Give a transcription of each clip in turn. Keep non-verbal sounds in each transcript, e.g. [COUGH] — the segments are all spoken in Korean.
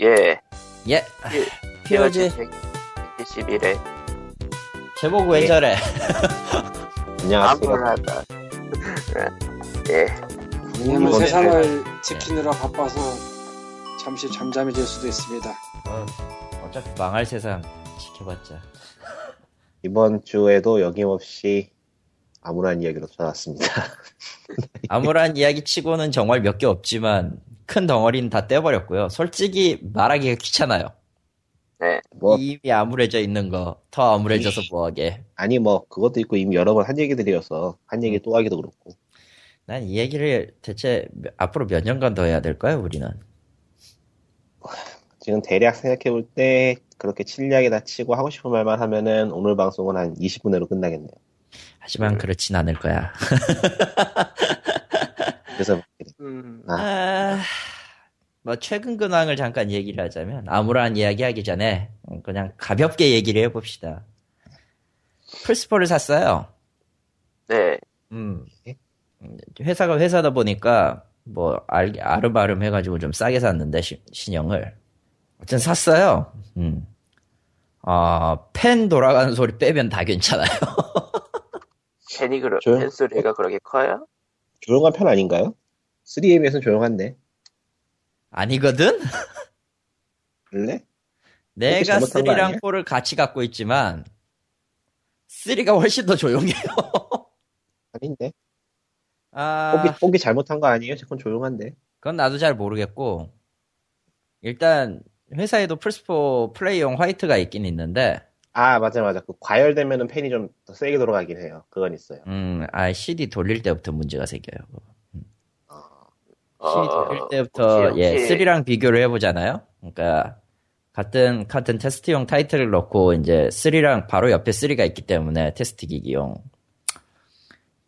예. 예. POG 171회 제목 왜 저래? [LAUGHS] 안녕하세요. 예. 왜냐면 이번에- 세상을 지키느라 바빠서 잠시 잠잠해질 수도 있습니다. 어, 어차피 망할 세상 지켜봤자. [LAUGHS] 이번 주에도 여김없이 암울한 이야기로 찾아왔습니다. [LAUGHS] 암울한 이야기 치고는 정말 몇 개 없지만 큰 덩어리는 다 떼버렸고요. 솔직히 말하기가 귀찮아요. 네. 뭐 이미 암울해져 있는 거 더 암울해져서 뭐하게. 아니 뭐 그것도 있고 이미 여러 번 한 얘기들이어서 한 얘기 또 하기도 그렇고 난 이 얘기를 대체 몇- 앞으로 몇 년간 더 해야 될까요, 우리는? 지금 대략 생각해 볼 때 그렇게 칠리하게 다 치고 하고 싶은 말만 하면은 오늘 방송은 한 20분 내로 끝나겠네요. 하지만 그렇진 않을 거야. 그래서 음, 아. 아, 뭐 최근 근황을 잠깐 얘기를 하자면 암울한 이야기 하기 전에 그냥 가볍게 얘기를 해봅시다. 플스포를 샀어요. 네. 음. 회사가 회사다 보니까 뭐 알, 아름아름 해가지고 좀 싸게 샀는데 시- 신형을 어쨌든 샀어요. 음. 아, 펜 돌아가는 소리 빼면 다 괜찮아요. [LAUGHS] 팬이 그러, 팬 소리가 그렇게 커요? 조용한 편 아닌가요? 3M에 비해서는 조용한데 아니거든? 원래? [LAUGHS] 내가 잘못한 거 3랑 아니야? 4를 같이 갖고 있지만 3가 훨씬 더 조용해요. [LAUGHS] 아닌데 아, 뽑기, 뽑기 잘못한 거 아니에요? 제건 조용한데 그건 나도 잘 모르겠고 일단 회사에도 플스4 플레이용 화이트가 있긴 있는데 아 맞아 맞아 그 과열되면은 펜이 좀 더 세게 돌아가긴 해요 그건 있어요 음, 아 CD 돌릴 때부터 문제가 생겨요. CD 어, 돌릴 때부터 혹시- 예, 혹시- 3랑 비교를 해보잖아요. 그러니까 같은 같은 테스트용 타이틀을 넣고 이제 3랑 바로 옆에 3가 있기 때문에 테스트 기기용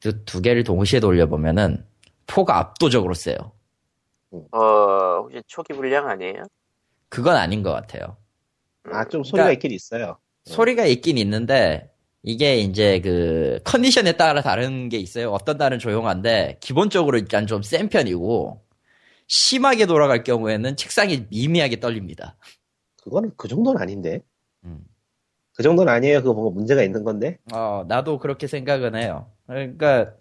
두, 두 개를 동시에 돌려보면은 포가 압도적으로 세요. 어, 혹시 초기 불량 아니에요? 그건 아닌 것 같아요. 아좀 소리가 그러니까- 있긴 있어요 소리가 있긴 있는데 이게 이제 그 컨디션에 따라 다른 게 있어요. 어떤 날은 조용한데 기본적으로 일단 좀 센 편이고 심하게 돌아갈 경우에는 책상이 미미하게 떨립니다. 그거는 그 정도는 아닌데 음. 그 정도는 아니에요 그거 뭔가 문제가 있는 건데 어, 나도 그렇게 생각은 해요. 그러니까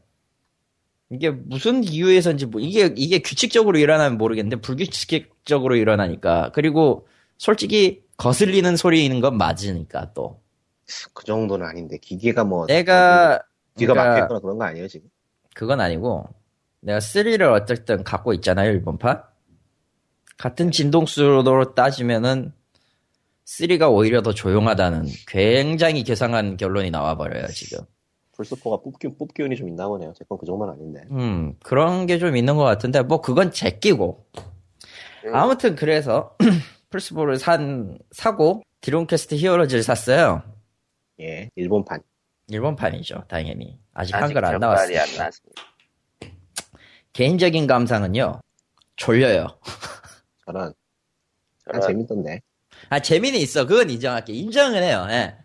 이게 무슨 이유에서인지 뭐 이게 이게 규칙적으로 일어나면 모르겠는데 불규칙적으로 일어나니까 그리고 솔직히 거슬리는 소리인 건 맞으니까 또 그 정도는 아닌데 기계가 뭐 내가 귀가 그러니까 막혀있거나 그런 거 아니에요 지금? 그건 아니고 내가 3를 어쨌든 갖고 있잖아요 일본판 같은 진동수로 따지면은 3가 오히려 더 조용하다는 굉장히 괴상한 결론이 나와버려요 지금. 플스4가 뽑기, 뽑기 운이 좀 있나 보네요. 제 건 그 정도는 아닌데. 음 그런 게 좀 있는 것 같은데 뭐 그건 제끼고. 음, 아무튼 그래서 [CLEARS THROAT] 플스4를 산 사고 드래곤 퀘스트 히어로즈를 샀어요 예 일본판. 일본판이죠. 당연히 아직 아직 한글 안 정발이 안 나왔으니까 났습니다. 개인적인 감상은요 졸려요. [LAUGHS] 저는 아, 저는 재밌던데. 아 재미는 있어. 그건 인정할게. 인정은 해요. 예.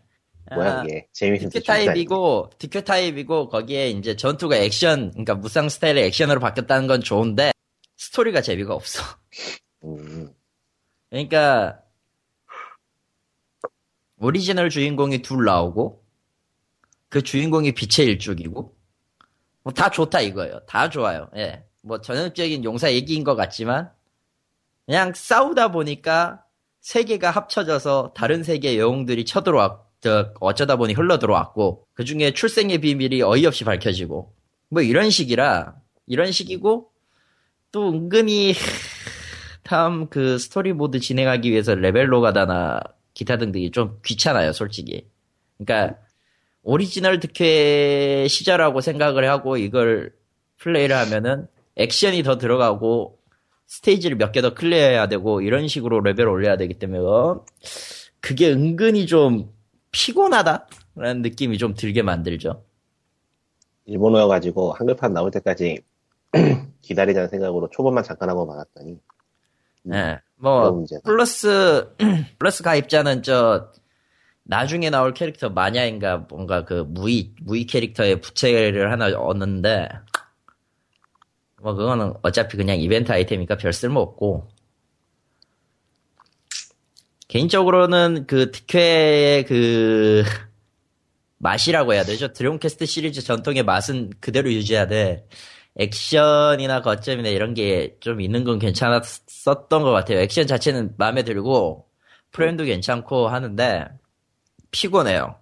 뭐야 아, 그게? 재밌는데 DQ 타입이고 DQ 타입이고 거기에 이제 전투가 액션 그러니까 무쌍 스타일의 액션으로 바뀌었다는 건 좋은데 스토리가 재미가 없어. 음, 그러니까 오리지널 주인공이 둘 나오고 그 주인공이 빛의 일족이고 뭐 다 좋다 이거예요. 다 좋아요. 예. 뭐 전형적인 용사 얘기인 것 같지만 그냥 싸우다 보니까 세계가 합쳐져서 다른 세계의 영웅들이 쳐들어왔 저 어쩌다 보니 흘러 들어왔고 그 중에 출생의 비밀이 어이없이 밝혀지고 뭐 이런 식이라 이런 식이고 또 은근히 다음 그 스토리보드 진행하기 위해서 레벨 노가다나 기타 등등이 좀 귀찮아요, 솔직히. 그러니까 오리지널 드퀘 시절하고 생각을 하고 이걸 플레이를 하면은 액션이 더 들어가고 스테이지를 몇 개 더 클리어해야 되고 이런 식으로 레벨 올려야 되기 때문에 어, 그게 은근히 좀 피곤하다라는 느낌이 좀 들게 만들죠. 일본어여가지고 한글판 나올 때까지 [CLEARS THROAT] 기다리자는 생각으로 초반만 잠깐 하고 말았더니 예. 뭐. 플러스 [CLEARS THROAT] 플러스 가입자는 저 나중에 나올 캐릭터 마냐인가 뭔가 그 무이 무이 캐릭터의 부채를 하나 얻는데 뭐 그거는 어차피 그냥 이벤트 아이템이니까 별 쓸모 없고 개인적으로는 그 드퀘의 그 [LAUGHS] 맛이라고 해야 되죠. 드래곤퀘스트 시리즈 전통의 맛은 그대로 유지하되 액션이나 거점이나 이런 게 좀 있는 건 괜찮았었던 것 같아요. 액션 자체는 마음에 들고 프레임도 괜찮고 하는데 피곤해요.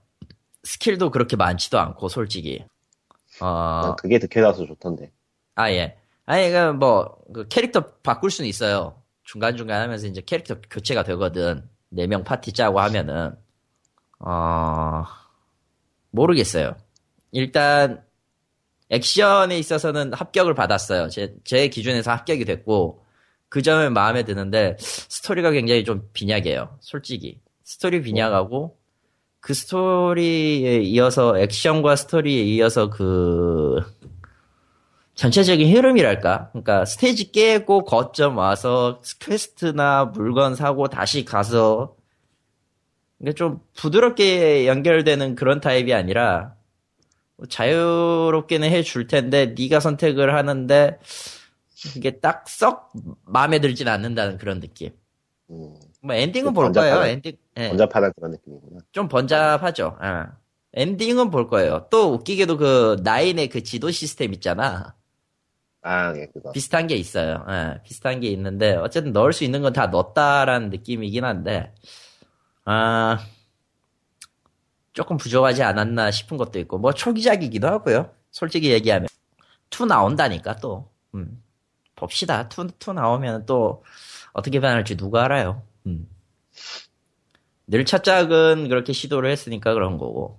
스킬도 그렇게 많지도 않고 솔직히. 어, 난 그게 드퀘다워서 좋던데. 아, 예. 아니, 그, 뭐, 그 캐릭터 바꿀 수는 있어요. 중간 중간 하면서 이제 캐릭터 교체가 되거든. 네 명 파티 짜고 하면은. 어, 모르겠어요. 일단, 액션에 있어서는 합격을 받았어요. 제, 제 기준에서 합격이 됐고, 그 점은 마음에 드는데, 스토리가 굉장히 좀 빈약해요. 솔직히. 스토리 빈약하고, 그 스토리에 이어서, 액션과 스토리에 이어서 그, 전체적인 흐름이랄까? 그러니까 스테이지 깨고 거점 와서 퀘스트나 물건 사고 다시 가서 이게 좀 부드럽게 연결되는 그런 타입이 아니라 뭐 자유롭게는 해줄 텐데 네가 선택을 하는데 이게 딱 썩 마음에 들진 않는다는 그런 느낌. 음, 뭐 엔딩은 좀볼 거예요. 엔딩 예. 번잡하다는 그런 느낌이구나. 좀 번잡하죠. 예. 엔딩은 볼 거예요. 또 웃기게도 그 나인의 그 지도 시스템 있잖아. 아, 예, 그거. 비슷한 게 있어요. 예, 비슷한 게 있는데 어쨌든 넣을 수 있는 건 다 넣었다라는 느낌이긴 한데 아 조금 부족하지 않았나 싶은 것도 있고 뭐 초기작이기도 하고요. 솔직히 얘기하면 2 나온다니까 또 음, 봅시다. 2, 2 나오면 또 어떻게 변할지 누가 알아요. 음. 늘 첫작은 그렇게 시도를 했으니까 그런 거고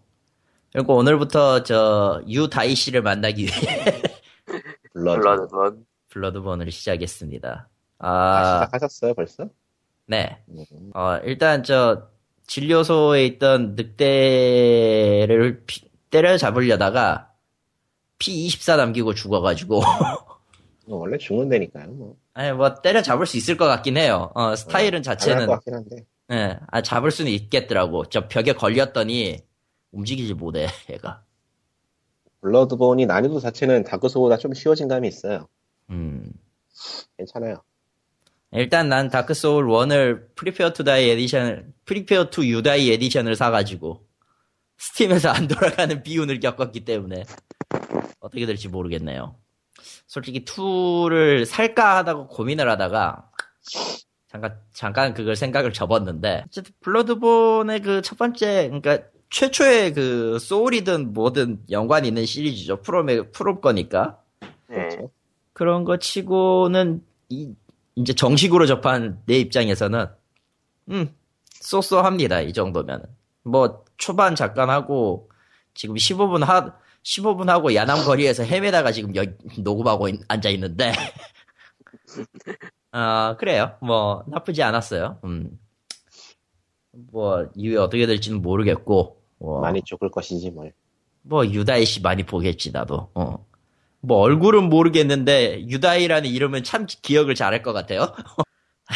그리고 오늘부터 저 you die 씨를 만나기 위해 [LAUGHS] 블러드. 블러드본. 블러드본을 시작했습니다. 아, 아, 시작하셨어요, 벌써? 네. 음, 어, 일단 저 진료소에 있던 늑대를 피- 때려잡으려다가 P24 남기고 죽어가지고 [LAUGHS] 뭐 원래 죽는다니까요, 뭐. 아니 뭐 때려잡을 수 있을 것 같긴 해요. 어, 스타일은 안할 자체는 것 같긴 한데. 예, 아, 잡을 수는 있겠더라고. 저 벽에 걸렸더니 움직이지 못해 얘가. 블러드본이 난이도 자체는 다크소보다 좀 쉬워진 감이 있어요. 음. 괜찮아요. 일단 난 다크 소울 1을 Prepare to Die Edition, Prepare to you die Edition을 사가지고 스팀에서 안 돌아가는 비운을 겪었기 때문에 어떻게 될지 모르겠네요. 솔직히 2를 살까 하다가 고민을 하다가 잠깐 잠깐 그걸 생각을 접었는데 어쨌든 블러드본의 그 첫 번째 그러니까 최초의 그 소울이든 뭐든 연관이 있는 시리즈죠. 프롬의 프롬 거니까. 네. 그렇죠. 그런 거 치고는 이, 이제 정식으로 접한 내 입장에서는 음 쏘쏘합니다. 이 정도면. 뭐 초반 잠깐 하고 지금 15분 하 15분 하고 야남 거리에서 헤매다가 지금 여기 녹음하고 있- 앉아 있는데. [LAUGHS] 아 그래요. 뭐 나쁘지 않았어요. 음 뭐 이후에 어떻게 될지는 모르겠고. 뭐, 많이 죽을 것이지 뭘. 뭐 유다이 씨 많이 보겠지 나도. 어. 뭐 얼굴은 모르겠는데 유다이라는 이름은 참 기억을 잘할 것 같아요. [LAUGHS] 하,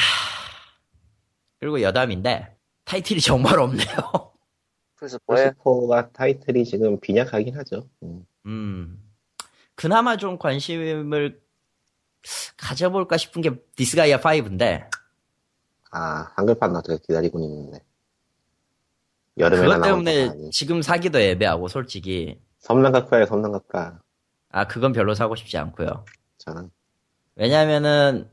그리고 여담인데 타이틀이 정말 없네요. [LAUGHS] 그래서 뭐야? 플스포가 타이틀이 지금 빈약하긴 하죠. 음. 음. 그나마 좀 관심을 가져볼까 싶은 게 디스가이아 5인데 아, 한글판 나도 기다리고 있는데. 여름에 그것 때문에 지금 사기도 애매하고 솔직히 섬랑각파에 섬랑각파. 아 그건 별로 사고 싶지 않고요. 저는 왜냐면은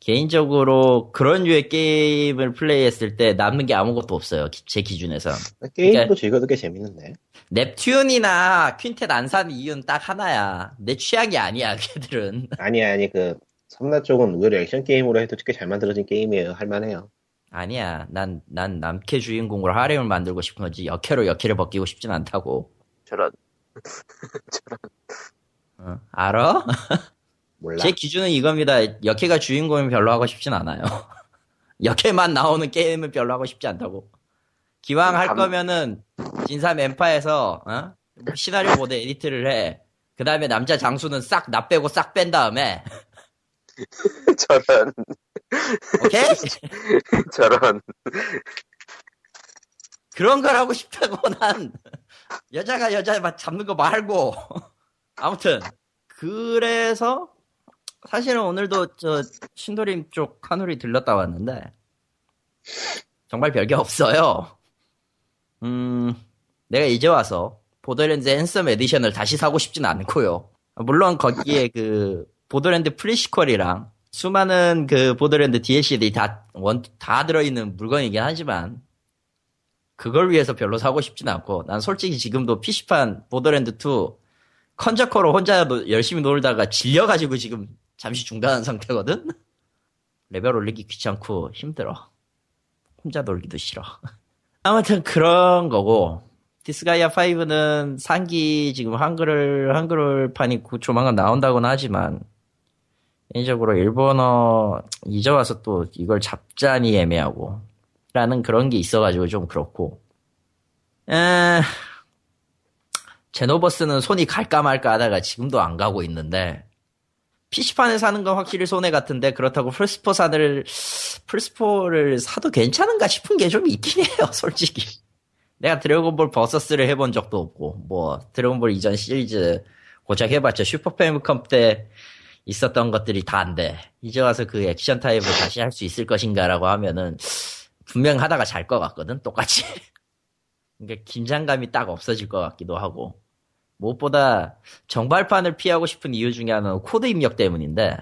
개인적으로 그런 류의 게임을 플레이했을 때 남는 게 아무것도 없어요. 기- 제 기준에서. 게임도 그러니까- 즐겨도 꽤 재밌는데. 넵튠이나 퀸텟 안 사는 이유는 딱 하나야. 내 취향이 아니야, 걔들은. [LAUGHS] 아니 아니 그 섬나 쪽은 의외로 액션 게임으로 해도 꽤 잘 만들어진 게임이에요. 할만해요. 아니야. 난, 난 남캐 주인공으로 하렘을 만들고 싶은 거지. 역캐로 역캐를 벗기고 싶진 않다고. 저런. [LAUGHS] 어, 알아? [LAUGHS] 몰라. 제 기준은 이겁니다. 역캐가 주인공이면 별로 하고 싶진 않아요. [LAUGHS] 역캐만 나오는 게임은 별로 하고 싶지 않다고. 기왕 할 감- 거면은 진삼 엠파에서 어? 뭐 시나리오 모드 에디트를 해. 그 다음에 남자 장수는 싹 나 빼고 싹 뺀 다음에 [LAUGHS] 저런. 오케이? 저런. 그런 걸 하고 싶다고 난 여자가 여자 막 잡는 거 말고 아무튼 그래서 사실은 오늘도 저 신도림 쪽 한우리 들렀다 왔는데 정말 별게 없어요. 음, 내가 이제 와서 보더랜드 Handsome Edition을 다시 사고 싶진 않고요. 물론 거기에 그 보더랜드 Pre-Sequel이랑 수많은 그 보더랜드 DLC들이 다, 원, 다 들어있는 물건이긴 하지만 그걸 위해서 별로 사고 싶진 않고 난 솔직히 지금도 PC판 보더랜드 2 컨저커로 혼자 노- 열심히 놀다가 질려가지고 지금 잠시 중단한 상태거든? 레벨 올리기 귀찮고 힘들어. 혼자 놀기도 싫어. [LAUGHS] 아무튼 그런 거고 디스가이아 5는 상기 지금 한글 한글판이 곧 조만간 나온다고는 하지만 개인적으로 일본어 이제 와서 또 이걸 잡자니 애매하고 라는 그런 게 있어가지고 좀 그렇고 에... 제노버스는 손이 갈까 말까 하다가 지금도 안 가고 있는데 PC판에 사는 건 확실히 손해 같은데 그렇다고 플스포 사들 플스포를 사도 괜찮은가 싶은 게 좀 있긴 해요 [LAUGHS] 솔직히. 내가 드래곤볼 버서스를 해본 적도 없고 뭐 드래곤볼 이전 시리즈 고작 해봤자 슈퍼 패미컴 때 있었던 것들이 다인데 이제 와서 그 액션 타입을 다시 할 수 있을 것인가라고 하면은 분명 하다가 잘 것 같거든 똑같이. [LAUGHS] 그러니까 긴장감이 딱 없어질 것 같기도 하고 무엇보다 정발판을 피하고 싶은 이유 중에 하나는 코드 입력 때문인데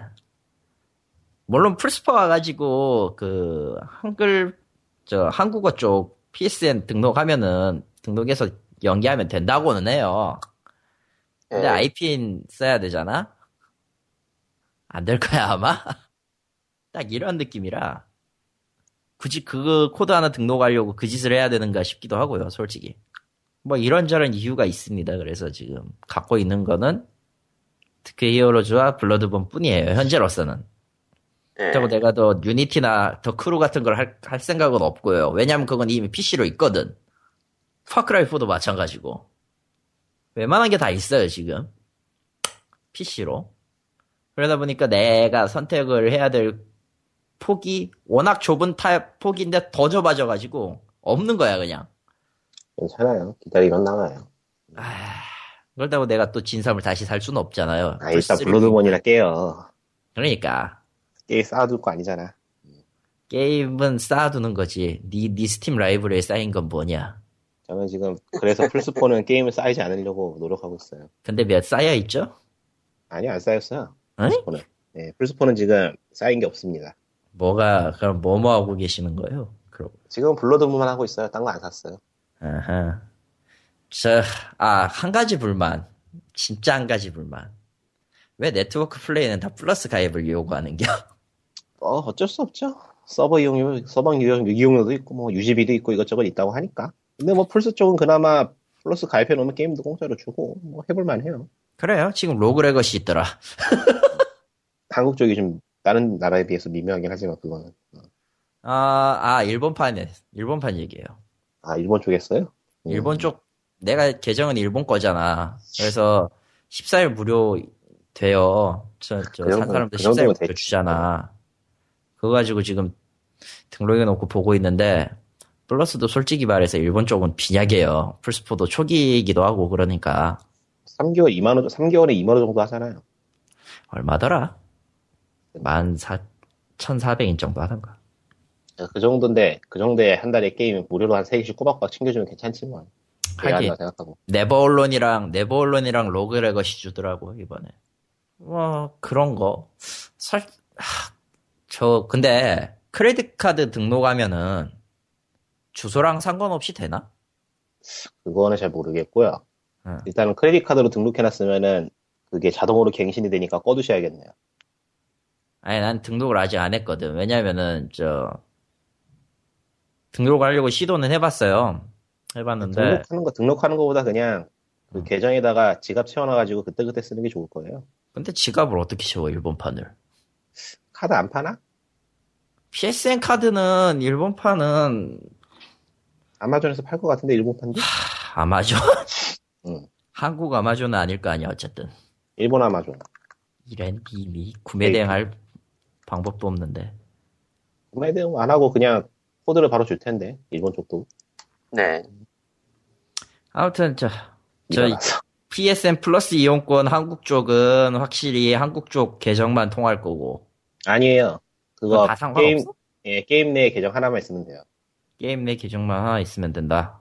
물론 플스포 와가지고 그 한글 저 한국어 쪽 PSN 등록하면은 등록해서 연계하면 된다고는 해요. 근데 예. 아이핀 써야 되잖아? 안 될 거야, 아마? [LAUGHS] 딱 이런 느낌이라. 굳이 그 코드 하나 등록하려고 그 짓을 해야 되는가 싶기도 하고요, 솔직히. 뭐 이런저런 이유가 있습니다. 그래서 지금 갖고 있는 거는 드퀘 히어로즈와 블러드본 뿐이에요, 현재로서는. 예. 그렇다고 내가 더 유니티나 더 크루 같은 걸 할 할 생각은 없고요. 왜냐면 그건 이미 PC로 있거든. 파크라이4도 마찬가지고. 웬만한 게 다 있어요, 지금. PC로. 그러다 보니까 내가 선택을 해야 될 폭이 워낙 좁은 타입 폭인데 더 좁아져가지고 없는 거야, 그냥. 괜찮아요. 기다리면 나와요. 아, 그러다고 내가 또 진삼을 다시 살 수는 없잖아요. 아, 일단 플스3. 블러드본이나 깨요. 그러니까. 게임 쌓아둘 거 아니잖아. 게임은 쌓아두는 거지. 니, 니 스팀 라이브러리에 쌓인 건 뭐냐. 저는 지금 그래서 플스4는 [LAUGHS] 게임을 쌓이지 않으려고 노력하고 있어요. 근데 몇 쌓여있죠? 아니요, 안 쌓였어요. 어이? 플스4는. 네, 플스4는 지금 쌓인 게 없습니다. 뭐가, 그럼 뭐뭐 하고 계시는 거예요? 그럼. 지금 블러드본만 하고 있어요. 딴 거 안 샀어요. 아하. 저, 아, 한 가지 불만. 진짜 한 가지 불만. 왜 네트워크 플레이는 다 플러스 가입을 요구하는겨? 어, 어쩔 수 없죠. 서버 이용료, 서버 이용, 이용료도 있고, 뭐, 유지비도 있고, 이것저것 있다고 하니까. 근데 뭐, 플스 쪽은 그나마 플러스 가입해 놓으면 게임도 공짜로 주고, 뭐, 해볼만 해요. 그래요. 지금 로그 레거시 있더라. [LAUGHS] 한국 쪽이 좀, 다른 나라에 비해서 미묘하긴 하지만, 그거는. 아, 아, 일본판에, 일본판 얘기예요. 아, 일본 쪽에 써요? 음. 일본 쪽, 내가 계정은 일본 거잖아. 그래서 14일 무료 돼요. 저, 저, 그산 정도- 사람들 그 14일 정도면 무료 됐지. 주잖아. 그거 가지고 지금 등록해놓고 보고 있는데, 플러스도 솔직히 말해서 일본 쪽은 빈약해요. 플스포도 초기이기도 하고 그러니까. 3개월 2만원, 3개월에 2만원 정도 하잖아요. 얼마더라? 만 사, 1400엔 정도 하던가. 그 정도인데, 그 정도에 한 달에 게임 무료로 한 3개씩 꼬박꼬박 챙겨주면 괜찮지 뭐. 하긴. 생각하고. 네버언론이랑 네버언론이랑 로그레것이 주더라고 이번에. 뭐 그런 거. 설, 하, 저 근데 크레딧 카드 등록하면은 주소랑 상관없이 되나? 그거는 잘 모르겠고요. 응. 일단은 크레딧 카드로 등록해놨으면은, 그게 자동으로 갱신이 되니까 꺼두셔야겠네요. 아니 난 등록을 아직 안 했거든. 왜냐면은 저 등록을 하려고 시도는 해봤어요. 해봤는데 등록하는 거, 등록하는 거보다 그냥, 그 음. 계정에다가 지갑 채워놔가지고 그때그때 쓰는 게 좋을 거예요. 근데 지갑을 어떻게 채워 일본판을? 카드 안 파나? PSN 카드는 일본판은 아마존에서 팔 것 같은데, 일본 판도? 아마존? [LAUGHS] 응. 한국 아마존은 아닐 거 아니야 어쨌든. 일본 아마존. 이런 비밀 구매 대행할 방법도 없는데 구매 대응 안 하고 그냥 코드를 바로 줄 텐데, 일본 쪽도. 네. 아무튼 저, 저 일어나서. PSN 플러스 이용권 한국 쪽은 확실히 한국 쪽 계정만 통할 거고 아니에요. 그거 다 게임, 상관없어? 예, 게임 내 계정 하나만 있으면 돼요. 게임 내 계정만 하나 있으면 된다.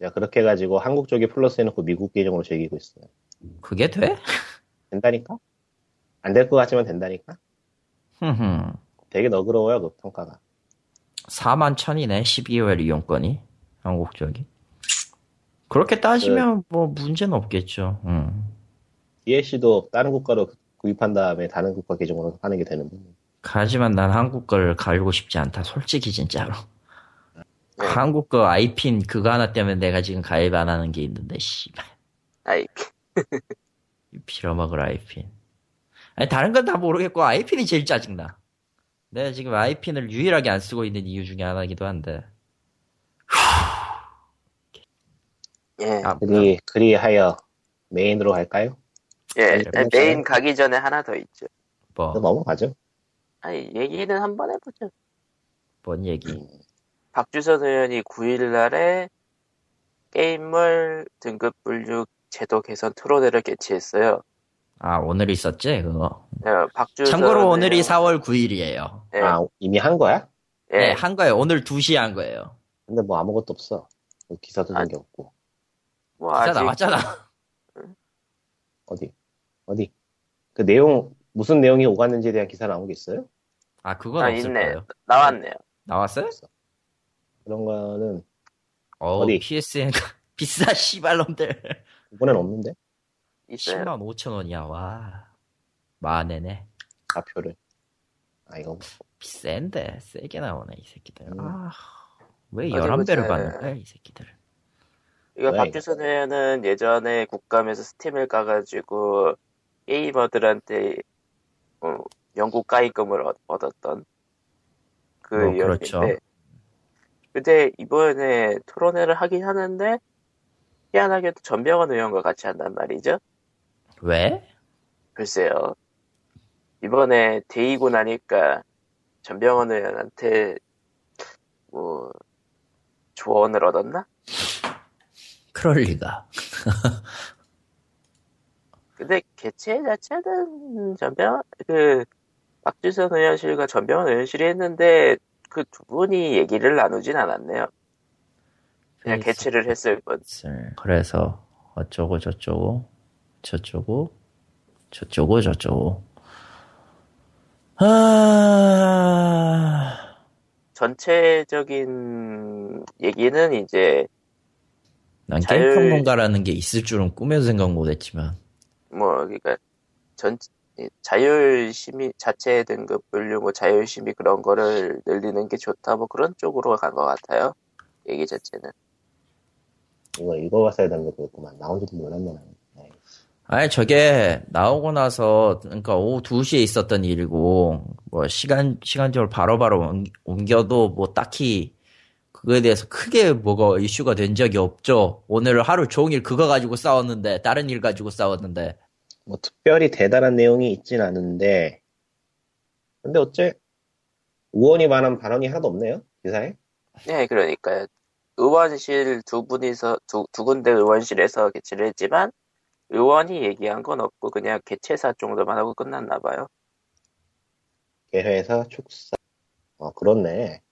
자, 그렇게 해가지고 한국 쪽에 플러스 해놓고 미국 계정으로 즐기고 있어요. 그게 돼? 된다니까? 안 될 것 같지만 된다니까? 흠흠. 되게 너그러워요, 그 평가가. 4만 천이네, 12월 이용권이. 한국 쪽이. 그렇게 따지면 뭐 문제는 없겠죠. 음. DLC도 다른 국가로 구입한 다음에 다른 국가 계정으로 하는 게 되는 분. 하지만 난 한국 걸 갈고 싶지 않다. 솔직히 진짜로. 네. 한국 거 아이핀 그거 하나 때문에 내가 지금 가입 안 하는 게 있는데, 씨발. 아이, [LAUGHS] 빌어먹을 아이핀. 아니, 다른 건 다 모르겠고, 아이핀이 제일 짜증나. 내가 지금 아이핀을 유일하게 안 쓰고 있는 이유 중에 하나이기도 한데. 예, 아, 그리, 그리하여 메인으로 갈까요? 예. 아니, 메인 가기 전에 하나 더 있죠. 뭐, 넘어가죠. 아니, 얘기는 한 번 해보죠. 뭔 얘기. 박주선 의원이 9일 날에 게임물 등급 분류 제도 개선 토론회를 개최했어요. 아, 오늘 있었지, 그거. 예, 박주선 참고로 오늘이 의원- 4월 9일이에요. 예, 아, 이미 한 거야? 예. 네, 한 거예요. 오늘 2시에 한 거예요. 근데 뭐 아무것도 없어. 뭐 기사도 아, 된게 없고. 뭐 기사 아직 나왔잖아. 어디? 어디? 그 내용, 무슨 내용이 오갔는지에 대한 기사 나온 게 있어요? 아, 그건 아, 없을 있네. 거예요. 나왔네요. 나왔어요? 그런 거는 어, 어디? PSN [LAUGHS] 비싸 씨발놈들. 이번엔 없는데? 있어요. 10만 5천 원이야. 와. 만에네. 가표를. 아, 이거 비싼데 세게 나오네 이 새끼들. 음. 아, 왜 어디 11배를 보자. 받는 거야 이 새끼들. 이거 왜? 박주선 의원은 예전에 국감에서 스팀을 까가지고 게이머들한테 어, 영국 가입금을 얻- 얻었던 그 뭐, 의원인데 그렇죠. 근데 이번에 토론회를 하긴 하는데 희한하게도 전병헌 의원과 같이 한단 말이죠. 왜? 글쎄요. 이번에 데이고 나니까 전병헌 의원한테 뭐 조언을 얻었나? 그럴 리가. [LAUGHS] 근데 개최 자체는 전병 그 박주선 의원실과 전병헌 의원실이 했는데 그 두 분이 얘기를 나누진 않았네요. 그냥 개최를 했을 뿐. 그래서 어쩌고 저쩌고 저쩌고 저쩌고 저쩌고. 아, 전체적인 얘기는 이제 난 자율- 게임 평론가라는 게 있을 줄은 꿈에도 생각 못했지만. 뭐 그러니까 전 자율 심의 자체 등급 분류 뭐 자율 심의 그런 거를 늘리는 게 좋다 뭐 그런 쪽으로 간 것 같아요. 얘기 자체는. 이거 읽어봤어야 되는 거였구만. 나온지도 몰랐네. 나는. 네. 아니 저게 나오고 나서 그러니까 오후 2시에 있었던 일이고 뭐 시간 시간적으로 바로바로 옮- 옮겨도 뭐 딱히 그거에 대해서 크게 뭐가 이슈가 된 적이 없죠. 오늘 하루 종일 그거 가지고 싸웠는데 다른 일 가지고 싸웠는데 뭐 특별히 대단한 내용이 있진 않은데 근데 어째 의원이 말한 발언이 하나도 없네요 기사에 네, 그러니까요. 의원실 두 분이서 두, 두 군데 의원실에서 개최를 했지만 의원이 얘기한 건 없고 그냥 개최사 정도만 하고 끝났나 봐요. 개회사 축사 어 그렇네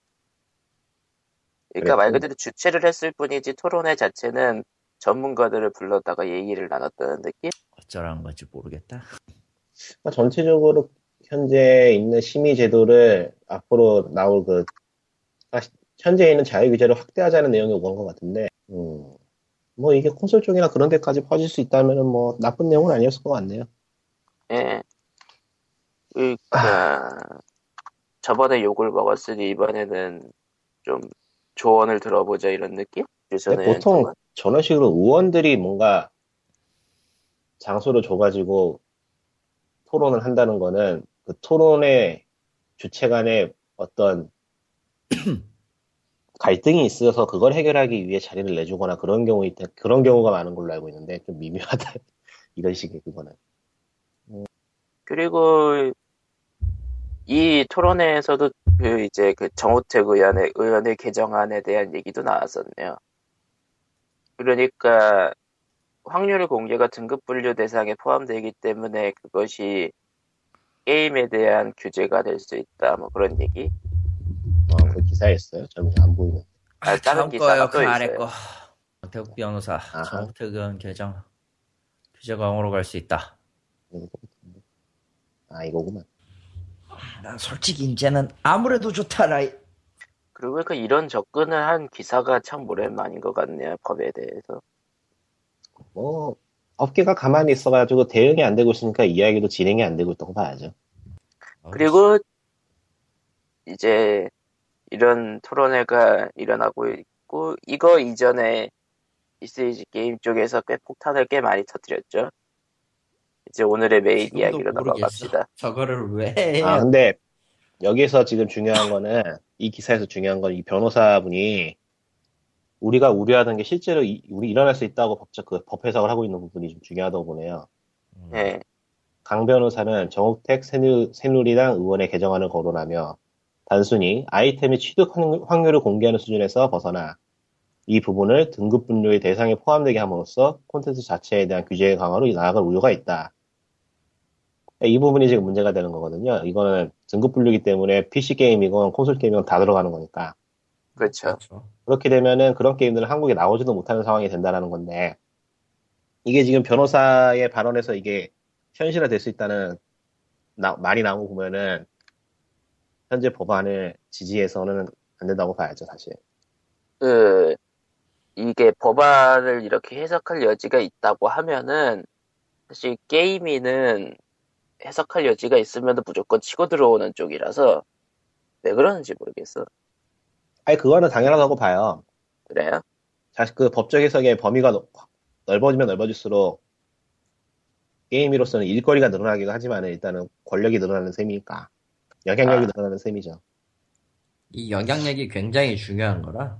그러니까 말 그랬군. 그대로 주최를 했을 뿐이지 토론회 자체는 전문가들을 불렀다가 얘기를 나눴다는 느낌? 어쩌라는 건지 모르겠다. 그러니까 전체적으로 현재 있는 심의 제도를 앞으로 나올 그 아, 현재 있는 자유 규제를 확대하자는 내용이 오간 것 같은데 음, 뭐 이게 콘솔 쪽이나 그런 데까지 퍼질 수 있다면은 뭐 나쁜 내용은 아니었을 것 같네요 예. 그러니까 저번에 욕을 먹었으니 이번에는 좀 조언을 들어보자 이런 느낌? 근데 보통 행동은? 저런 식으로 의원들이 뭔가 장소를 줘가지고 토론을 한다는 거는 그 토론의 주체 간에 어떤 [CLEARS THROAT] 갈등이 있어서 그걸 해결하기 위해 자리를 내주거나 그런 경우 있다 그런 경우가 많은 걸로 알고 있는데 좀 미묘하다 [LAUGHS] 이런 식의 그거는 그리고 이 토론회에서도 그 이제 그 정우택 의원의 의원의 개정안에 대한 얘기도 나왔었네요. 그러니까 확률 공개가 등급 분류 대상에 포함되기 때문에 그것이 게임에 대한 규제가 될 수 있다. 뭐 그런 얘기. 어, 그 기사였어요? 저는 안 보이는. 아, 다른 다음 기사가 거요. 또그 아래 있어요. 거. 태국 변호사. 아하. 정태근 계정. 규제 강으로 갈 수 있다. 아 이거구만. 난 솔직히 이제는 아무래도 좋다라. 그리고 그러니까 이런 접근을 한 기사가 참 오랜만인 것 같네요. 법에 대해서. 뭐 업계가 가만히 있어가지고 대응이 안 되고 있으니까 이야기도 진행이 안 되고 있다고 봐야죠. 그리고 이제 이런 토론회가 일어나고 있고 이거 이전에 This Is Game 쪽에서 꽤 폭탄을 꽤 많이 터뜨렸죠. 이제 오늘의 메인 이야기로. 넘어갑시다. 저거를 왜 해? 아 근데 여기서 지금 중요한 거는 이 기사에서 중요한 건 이 변호사분이 우리가 우려하던 게 실제로 이- 우리 일어날 수 있다고 법적 그 법 해석을 하고 있는 부분이 좀 중요하다고 보네요. 음. 예. 강 변호사는 정옥택 새누, 새누리당 의원의 개정안을 거론하며 단순히 아이템의 취득 확- 확률을 공개하는 수준에서 벗어나 이 부분을 등급 분류의 대상에 포함되게 함으로써 콘텐츠 자체에 대한 규제 강화로 나아갈 우려가 있다. 이 부분이 지금 문제가 되는 거거든요. 이거는 등급 분류기 때문에 PC 게임이건 콘솔 게임이건 다 들어가는 거니까. 그렇죠. 그렇죠. 그렇게 되면은 그런 게임들은 한국에 나오지도 못하는 상황이 된다라는 건데 이게 지금 변호사의 발언에서 이게 현실화 될 수 있다는 나- 말이 나온 거 보면은 현재 법안을 지지해서는 안 된다고 봐야죠 사실. 그 이게 법안을 이렇게 해석할 여지가 있다고 하면은 사실 게이미는 해석할 여지가 있으면 무조건 치고 들어오는 쪽이라서 왜 그러는지 모르겠어. 아니 그거는 당연하다고 봐요. 그래요? 사실 그 법적 해석의 범위가 넓- 넓어지면 넓어질수록 게임으로서는 일거리가 늘어나기도 하지만 일단은 권력이 늘어나는 셈이니까 영향력이 아. 늘어나는 셈이죠. 이 영향력이 굉장히 중요한 거라.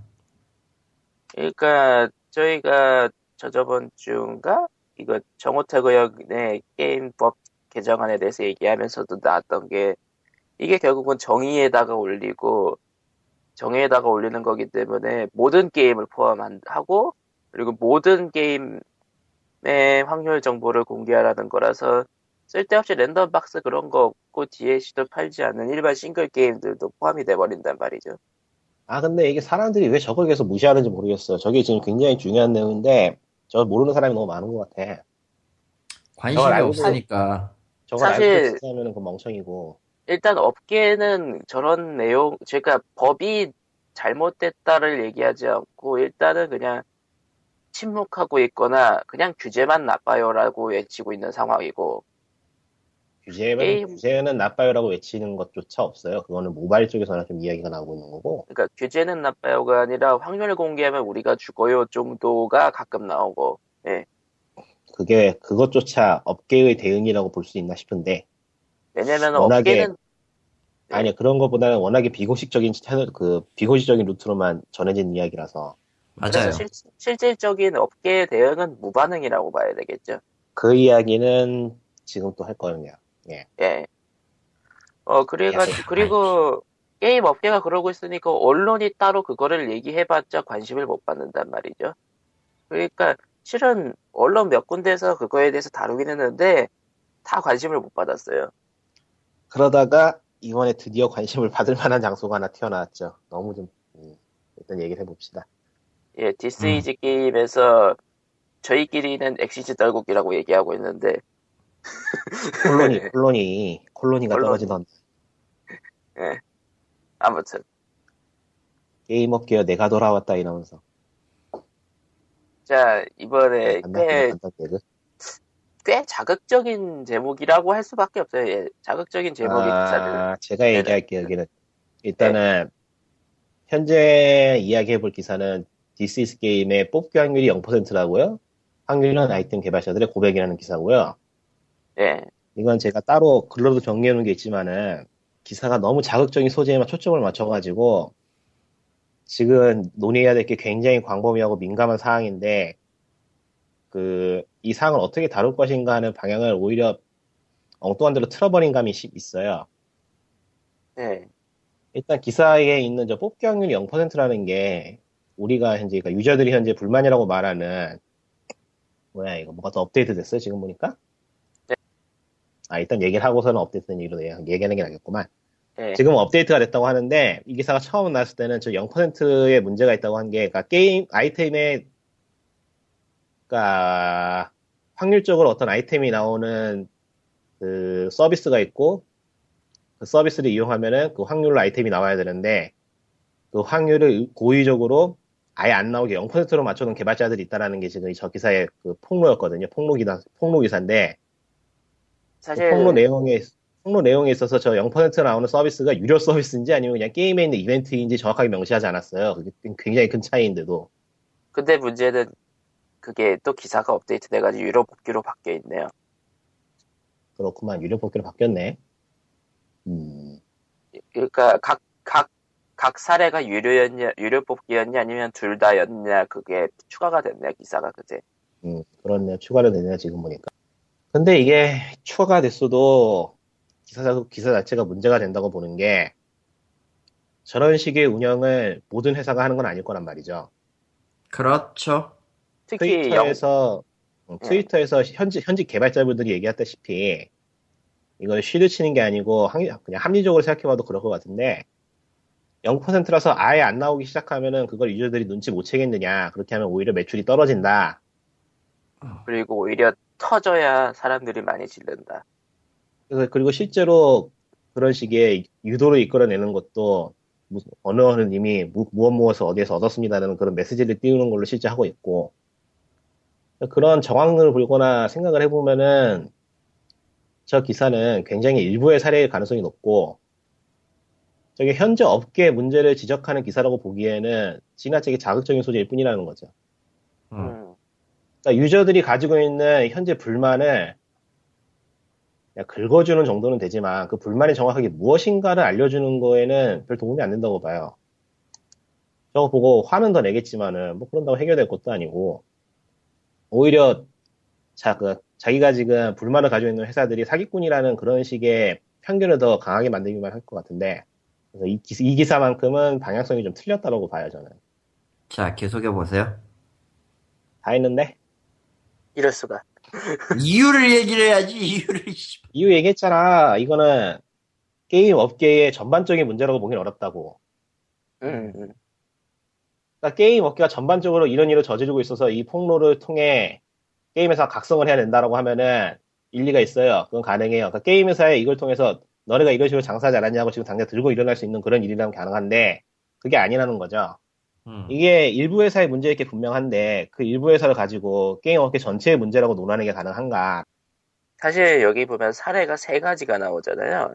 그러니까 저희가 저저번 주인가 이거 정호택 의원의 게임법 개정안에 대해서 얘기하면서도 나왔던 게 이게 결국은 정의에다가 올리고 정의에다가 올리는 거기 때문에 모든 게임을 포함하고 그리고 모든 게임의 확률 정보를 공개하라는 거라서 쓸데없이 랜덤 박스 그런 거 없고 DLC도 팔지 않는 일반 싱글 게임들도 포함이 돼버린단 말이죠. 아, 근데 이게 사람들이 왜 저걸 계속 무시하는지 모르겠어요. 저게 지금 굉장히 중요한 내용인데, 저 모르는 사람이 너무 많은 것 같아. 관심이 저걸 알고 없으니까. 저걸 사실- 알고 있으면 그 멍청이고. 일단 업계는 저런 내용, 제가 법이 잘못됐다를 얘기하지 않고 일단은 그냥 침묵하고 있거나 그냥 규제만 나빠요라고 외치고 있는 상황이고 규제는, 규제는 나빠요라고 외치는 것조차 없어요. 그거는 모바일 쪽에서나 좀 이야기가 나오고 있는 거고. 그러니까 규제는 나빠요가 아니라 확률 공개하면 우리가 죽어요 정도가 가끔 나오고 그게, 그것조차 업계의 대응이라고 볼 수 있나 싶은데. 왜냐면 워낙에- 업계는 네. 아니, 그런 것보다는 워낙에 비공식적인, 채널- 그, 비공식적인 루트로만 전해진 이야기라서. 맞아요. 그래서 실, 실질적인 업계의 대응은 무반응이라고 봐야 되겠죠. 그 이야기는 지금 또 할 거예요. 예. 어, 그래가지고, 야, 그리고, 게임 업계가 그러고 있으니까, 언론이 따로 그거를 얘기해봤자 관심을 못 받는단 말이죠. 그러니까, 실은, 언론 몇 군데에서 그거에 대해서 다루긴 했는데, 다 관심을 못 받았어요. 그러다가, 이번에 드디어 관심을 받을 만한 장소가 하나 튀어나왔죠. 너무 좀, 음, 일단 얘기를 해봅시다. 예, This Is Game에서, 저희끼리는 Axis 떨구기라고 얘기하고 있는데, 콜로니, [LAUGHS] 콜로니, 콜로니가 콜로니. 떨어지던 아무튼, 게임 업계여 내가 돌아왔다 이러면서. 자, 이번에 간단, 꽤. 꽤 자극적인 제목이라고 할 수밖에 없어요. 예, 자극적인 기사들. 아, 제가 얘기할게요, 여기는. 일단은, 현재 이야기해볼 기사는 This Is Game의 뽑기 확률이 0%라고요. 확률은 아이템 개발자들의 고백이라는 기사고요. 예, 이건 제가 따로 글로도 정리해 놓은 게 있지만은 기사가 너무 자극적인 소재에만 초점을 맞춰가지고 지금 논의해야 될 게 굉장히 광범위하고 민감한 사항인데 그 이 사항을 어떻게 다룰 것인가 하는 방향을 오히려 엉뚱한 대로 틀어버린 감이 시- 있어요. 예. 일단 기사에 있는 저 뽑기 확률이 0%라는 게 우리가 현재 그러니까 유저들이 현재 불만이라고 말하는 뭐야 이거 뭐가 또 업데이트 됐어요 지금 보니까? 네. 아 일단 얘기를 하고서는 업데이트된 얘기로 얘기하는 게 나겠구만. 예. 지금 업데이트가 됐다고 하는데 이 기사가 처음 나왔을 때는 저 0%의 문제가 있다고 한 게 그러니까 게임 아이템에 그러니까 확률적으로 어떤 아이템이 나오는 그 서비스가 있고 그 서비스를 이용하면은 그 확률로 아이템이 나와야 되는데 그 확률을 고의적으로 아예 안 나오게 0%로 맞춰놓은 개발자들이 있다라는 게 지금 저 기사의 그 폭로였거든요. 폭로 기사, 폭로 기사인데 그 사실 폭로 내용에 폭로 내용에 있어서 저 0% 나오는 서비스가 유료 서비스인지 아니면 그냥 게임에 있는 이벤트인지 정확하게 명시하지 않았어요. 그게 굉장히 큰 차이인데도 근데 문제는 그게 또 기사가 업데이트 돼가지고 유료 복귀로 바뀌어 있네요. 그렇구만 유료 뽑기로 바뀌었네. 음, 그러니까 각 각 각 사례가 유료였냐 유료 뽑기였냐 아니면 둘 다였냐 그게 추가가 됐네요 기사가 그제. 음, 그렇네요. 추가로 되네요 지금 보니까. 근데 이게 추가가 됐어도 기사 자- 기사 자체가 문제가 된다고 보는 게 저런 식의 운영을 모든 회사가 하는 건 아닐 거란 말이죠. 그렇죠. 특히 영, 트위터에서 음, 트위터에서 현지 현지 개발자분들이 얘기했다시피 이걸 쉬드 치는 게 아니고 그냥 합리적으로 생각해봐도 그럴 것 같은데 0%라서 아예 안 나오기 시작하면은 그걸 유저들이 눈치 못 채겠느냐 그렇게 하면 오히려 매출이 떨어진다 그리고 오히려 터져야 사람들이 많이 질른다. 그래서 그리고 실제로 그런 식의 유도를 이끌어내는 것도 어느 어느 님이 무, 무엇 무엇을 어디에서 얻었습니다라는 그런 메시지를 띄우는 걸로 실제 하고 있고 그런 정황을 보거나 생각을 해보면은 저 기사는 굉장히 일부의 사례일 가능성이 높고 저게 현재 업계 문제를 지적하는 기사라고 보기에는 지나치게 자극적인 소재일 뿐이라는 거죠. 음. 음. 그러니까 유저들이 가지고 있는 현재 불만을 그냥 긁어주는 정도는 되지만 그 불만이 정확하게 무엇인가를 알려주는 거에는 별 도움이 안 된다고 봐요. 저거 보고 화는 더 내겠지만은 뭐 그런다고 해결될 것도 아니고 오히려 자, 그, 자기가 지금 불만을 가지고 있는 회사들이 사기꾼이라는 그런 식의 편견을 더 강하게 만들기만 할 것 같은데 이, 기, 이 기사만큼은 방향성이 좀 틀렸다고 봐요 저는 자, 계속해 보세요. 다 했는데 이럴 수가. 이유를 얘기를 해야지, 이유를. 씨. 이유 얘기했잖아. 이거는 게임 업계의 전반적인 문제라고 보긴 어렵다고. 음, 음. 그러니까 게임 업계가 전반적으로 이런 일을 저지르고 있어서 이 폭로를 통해 게임 회사가 각성을 해야 된다라고 하면은 일리가 있어요. 그건 가능해요. 그러니까 게임 회사에 이걸 통해서 너네가 이런 식으로 장사 잘하냐고 지금 당장 들고 일어날 수 있는 그런 일이라면 가능한데 그게 아니라는 거죠. 음. 이게 일부 회사의 문제일 게 분명한데 그 일부 회사를 가지고 게임 업계 전체의 문제라고 논하는 게 가능한가? 사실 여기 보면 사례가 세 가지가 나오잖아요.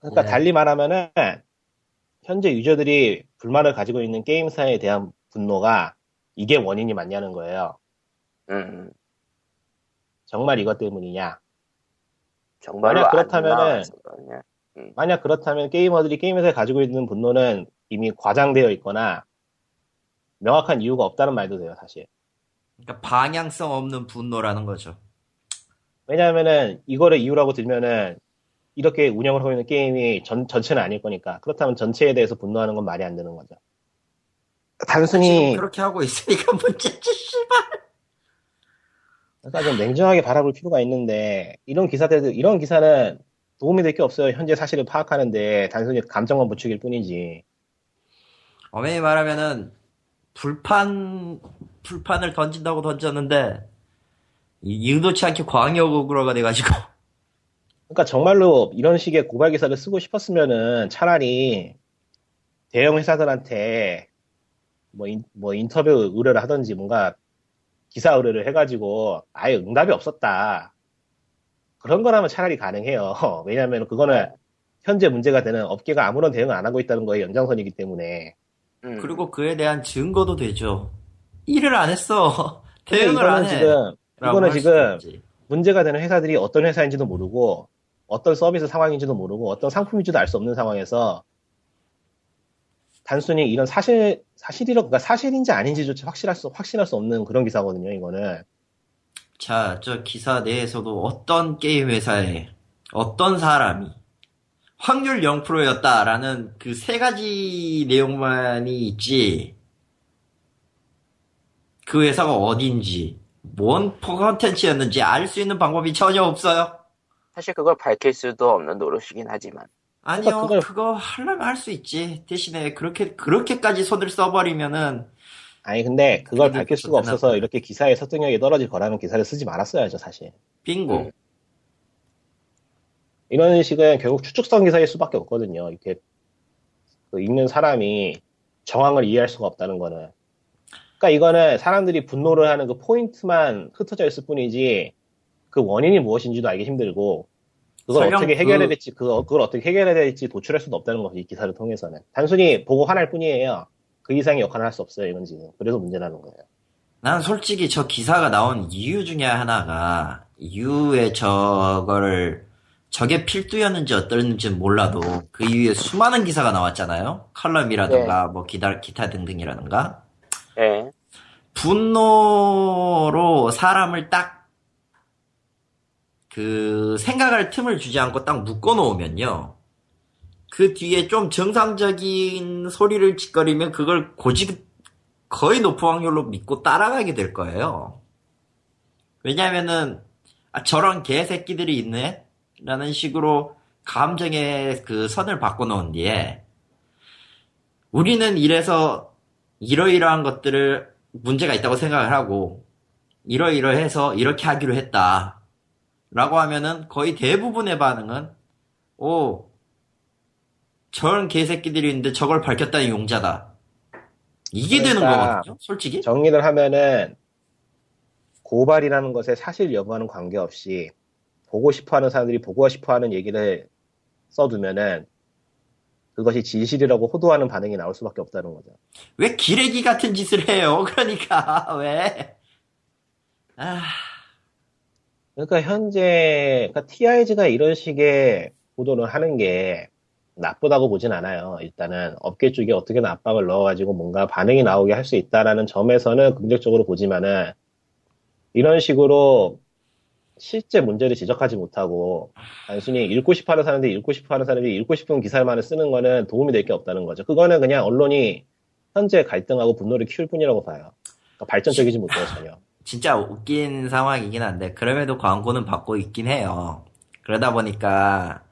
그러니까 네. 달리 말하면은 현재 유저들이 불만을 가지고 있는 게임사에 대한 분노가 이게 원인이 맞냐는 거예요. 음, 정말 이것 때문이냐? 정말로 만약 안 그렇다면은 그러냐. 만약 그렇다면 게이머들이 게임에서 가지고 있는 분노는 이미 과장되어 있거나 명확한 이유가 없다는 말도 돼요, 사실. 그러니까 방향성 없는 분노라는 거죠. 왜냐하면은 이거를 이유라고 들면은 이렇게 운영을 하고 있는 게임이 전, 전체는 아닐 거니까. 그렇다면 전체에 대해서 분노하는 건 말이 안 되는 거죠. 단순히 지금 그렇게 하고 있으니까 문제지, 씨발. 그러니까 좀 냉정하게 바라볼 필요가 있는데 이런 기사들 이런 기사는 도움이 될 게 없어요. 현재 사실을 파악하는데 단순히 감정만 부추길 뿐이지. 어머니 말하면은 불판 불판을 던진다고 던졌는데 이- 의도치 않게 광역으로가 돼가지고 그러니까 정말로 이런 식의 고발 기사를 쓰고 싶었으면은 차라리 대형 회사들한테 뭐, 인, 뭐 인터뷰 의뢰를 하든지 뭔가 기사 의뢰를 해가지고 아예 응답이 없었다. 그런 거라면 차라리 가능해요. [LAUGHS] 왜냐하면 그거는 현재 문제가 되는 업계가 아무런 대응을 안 하고 있다는 거의 연장선이기 때문에. 음. 그리고 그에 대한 증거도 되죠. 일을 안 했어. [LAUGHS] 대응을 안 해. 지금 이거는 할 지금. 문제가 되는 회사들이 어떤 회사인지도 모르고 어떤 서비스 상황인지도 모르고 어떤 상품인지도 알 수 없는 상황에서 단순히 이런 사실 사실이라 그러니까 사실인지 아닌지조차 확실할 수 확신할 수 없는 그런 기사거든요. 이거는 자, 저 기사 내에서도 어떤 게임 회사에 어떤 사람이 확률 0%였다라는 그 세 가지 내용만이 있지. 그 회사가 어딘지, 뭔 컨텐츠였는지 알 수 있는 방법이 전혀 없어요. 사실 그걸 밝힐 수도 없는 노릇이긴 하지만. 아니요, 그걸- 그거 하려면 할 수 있지. 대신에 그렇게 그렇게까지 손을 써버리면은 아니 근데 그걸 밝힐 수가. 없어서 이렇게 기사의 설득력이 떨어질 거라는 기사를 쓰지 말았어야죠 사실. 빙고. 음. 이런 식은 결국 추측성 기사일 수밖에 없거든요. 이렇게 그 읽는 사람이 정황을 이해할 수가 없다는 거는. 그러니까 이거는 사람들이 분노를 하는 그 포인트만 흩어져 있을 뿐이지 그 원인이 무엇인지도 알기 힘들고 그걸 어떻게 그- 해결해야 될지 그거 그걸 어떻게 해결해야 될지 도출할 수도 없다는 거죠 이 기사를 통해서는 단순히 보고 화날 뿐이에요. 그 이상의 역할을 할 수 없어요 이건 지금 그래서 문제라는 거예요. 난 솔직히 저 기사가 나온 이유 중에 하나가 이유에 저거를 저게 필두였는지 어떨는지 몰라도 그 이후에 수많은 기사가 나왔잖아요. 컬럼이라든가 뭐 기타, 기타 등등이라든가 예. 분노로 사람을 딱 그 생각할 틈을 주지 않고 딱 묶어 놓으면요. 그 뒤에 좀 정상적인 소리를 짓거리면 그걸 고지 거의 높은 확률로 믿고 따라가게 될 거예요. 왜냐면은 아, 저런 개새끼들이 있네? 라는 식으로 감정의 그 선을 바꿔놓은 뒤에 우리는 이래서 이러이러한 것들을 문제가 있다고 생각을 하고 이러이러해서 이렇게 하기로 했다. 라고 하면은 거의 대부분의 반응은 오 저런 개새끼들이 있는데 저걸 밝혔다니 용자다. 이게 되는 그러니까 거거든요. 솔직히. 정리를 하면은 고발이라는 것에 사실 여부와는 관계없이 보고 싶어하는 사람들이 보고 싶어하는 얘기를 써두면은 그것이 진실이라고 호도하는 반응이 나올 수밖에 없다는 거죠. 왜 기레기 같은 짓을 해요? [LAUGHS] 그러니까 왜? 아, 그러니까 현재 그러니까 TIG가 이런 식의 보도를 하는 게 나쁘다고 보진 않아요. 일단은 업계 쪽에 어떻게든 압박을 넣어가지고 뭔가 반응이 나오게 할 수 있다라는 점에서는 긍정적으로 보지만은 이런 식으로 실제 문제를 지적하지 못하고 단순히 읽고 싶어하는 사람들이 읽고 싶어하는 사람들이 읽고 싶은 기사만을 쓰는 거는 도움이 될 게 없다는 거죠. 그거는 그냥 언론이 현재 갈등하고 분노를 키울 뿐이라고 봐요. 그러니까 발전적이지 못해요 전혀. 진짜 웃긴 상황이긴 한데 그럼에도 광고는 받고 있긴 해요. 그러다 보니까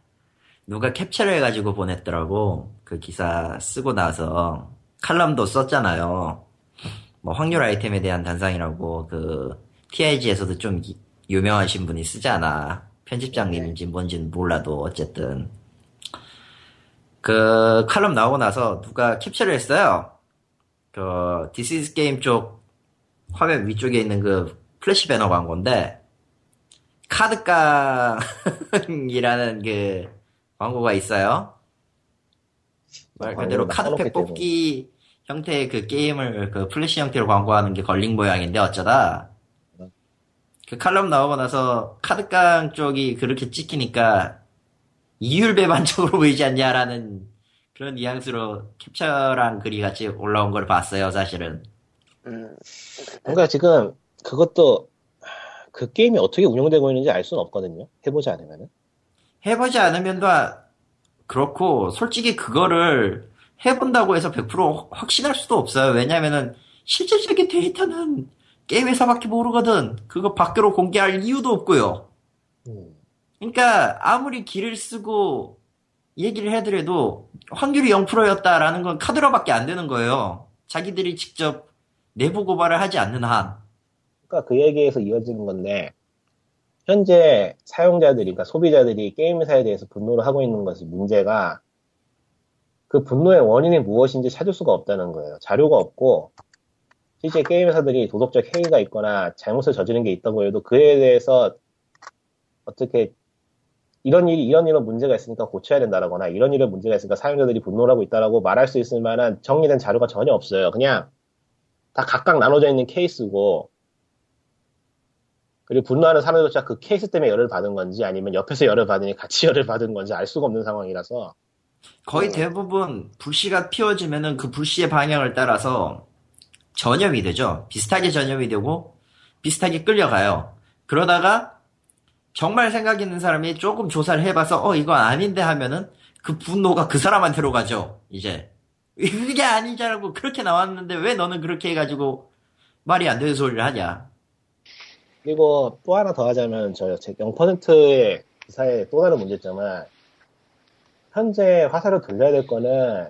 누가 캡처를 해가지고 보냈더라고. 그 기사 쓰고 나서 칼럼도 썼잖아요. 뭐 확률 아이템에 대한 단상이라고 그 TIG에서도 좀 이- 유명하신 분이 쓰잖아. 편집장님인지 뭔지는 몰라도 어쨌든 그 칼럼 나오고 나서 누가 캡처를 했어요. 그 is Game 쪽 화면 위쪽에 있는 그 플래시 배너 광고인데 카드깡이라는 그 광고가 있어요. 말 그대로 광고를 막 카드팩 써놓기 때문에. 뽑기 형태의 그 게임을 그 플래시 형태로 광고하는 게 걸린 모양인데 어쩌다 그 칼럼 나오고 나서 카드깡 쪽이 그렇게 찍히니까 이율 배반적으로 [LAUGHS] 보이지 않냐라는 그런 뉘앙스로 캡처랑 글이 같이 올라온 걸 봤어요 사실은 음, 그러니까 지금 그것도 그 게임이 어떻게 운영되고 있는지 알 수는 없거든요. 해보지 않으면은. 해보지 않으면 다 그렇고 솔직히 그거를 해본다고 해서 100% 확신할 수도 없어요. 왜냐면은 실질적인 데이터는 게임 회사밖에 모르거든. 그거 밖으로 공개할 이유도 없고요. 음. 그러니까 아무리 길을 쓰고 얘기를 해드려도 확률이 0%였다라는 건 카드로밖에 안 되는 거예요. 자기들이 직접 내부 고발을 하지 않는 한. 그러니까 그 얘기에서 이어지는 건데 현재 사용자들이 그러니까 소비자들이 게임 회사에 대해서 분노를 하고 있는 것이 문제가 그 분노의 원인이 무엇인지 찾을 수가 없다는 거예요. 자료가 없고 실제 게임 회사들이 도덕적 해이가 있거나 잘못을 저지른 게 있다고 해도 그에 대해서 어떻게 이런 일이 이런 이런 문제가 있으니까 고쳐야 된다라거나 이런 이런 문제가 있으니까 사용자들이 분노를 하고 있다라고 말할 수 있을 만한 정리된 자료가 전혀 없어요. 그냥 다 각각 나눠져 있는 케이스고 그리고 분노하는 사람조차 그 케이스 때문에 열을 받은 건지 아니면 옆에서 열을 받으니 같이 [LAUGHS] 열을 받은 건지 알 수가 없는 상황이라서 거의 대부분 불씨가 피워지면은 그 불씨의 방향을 따라서 전염이 되죠. 비슷하게 전염이 되고 비슷하게 끌려가요. 그러다가 정말 생각 있는 사람이 조금 조사를 해봐서 어 이거 아닌데 하면은 그 분노가 그 사람한테로 가죠. 이제 그게 아니잖아고 그렇게 나왔는데 왜 너는 그렇게 해가지고 말이 안 되는 소리를 하냐. 그리고 또 하나 더 하자면 저 0%의 기사의 또 다른 문제점은 현재 화살을 돌려야 될 거는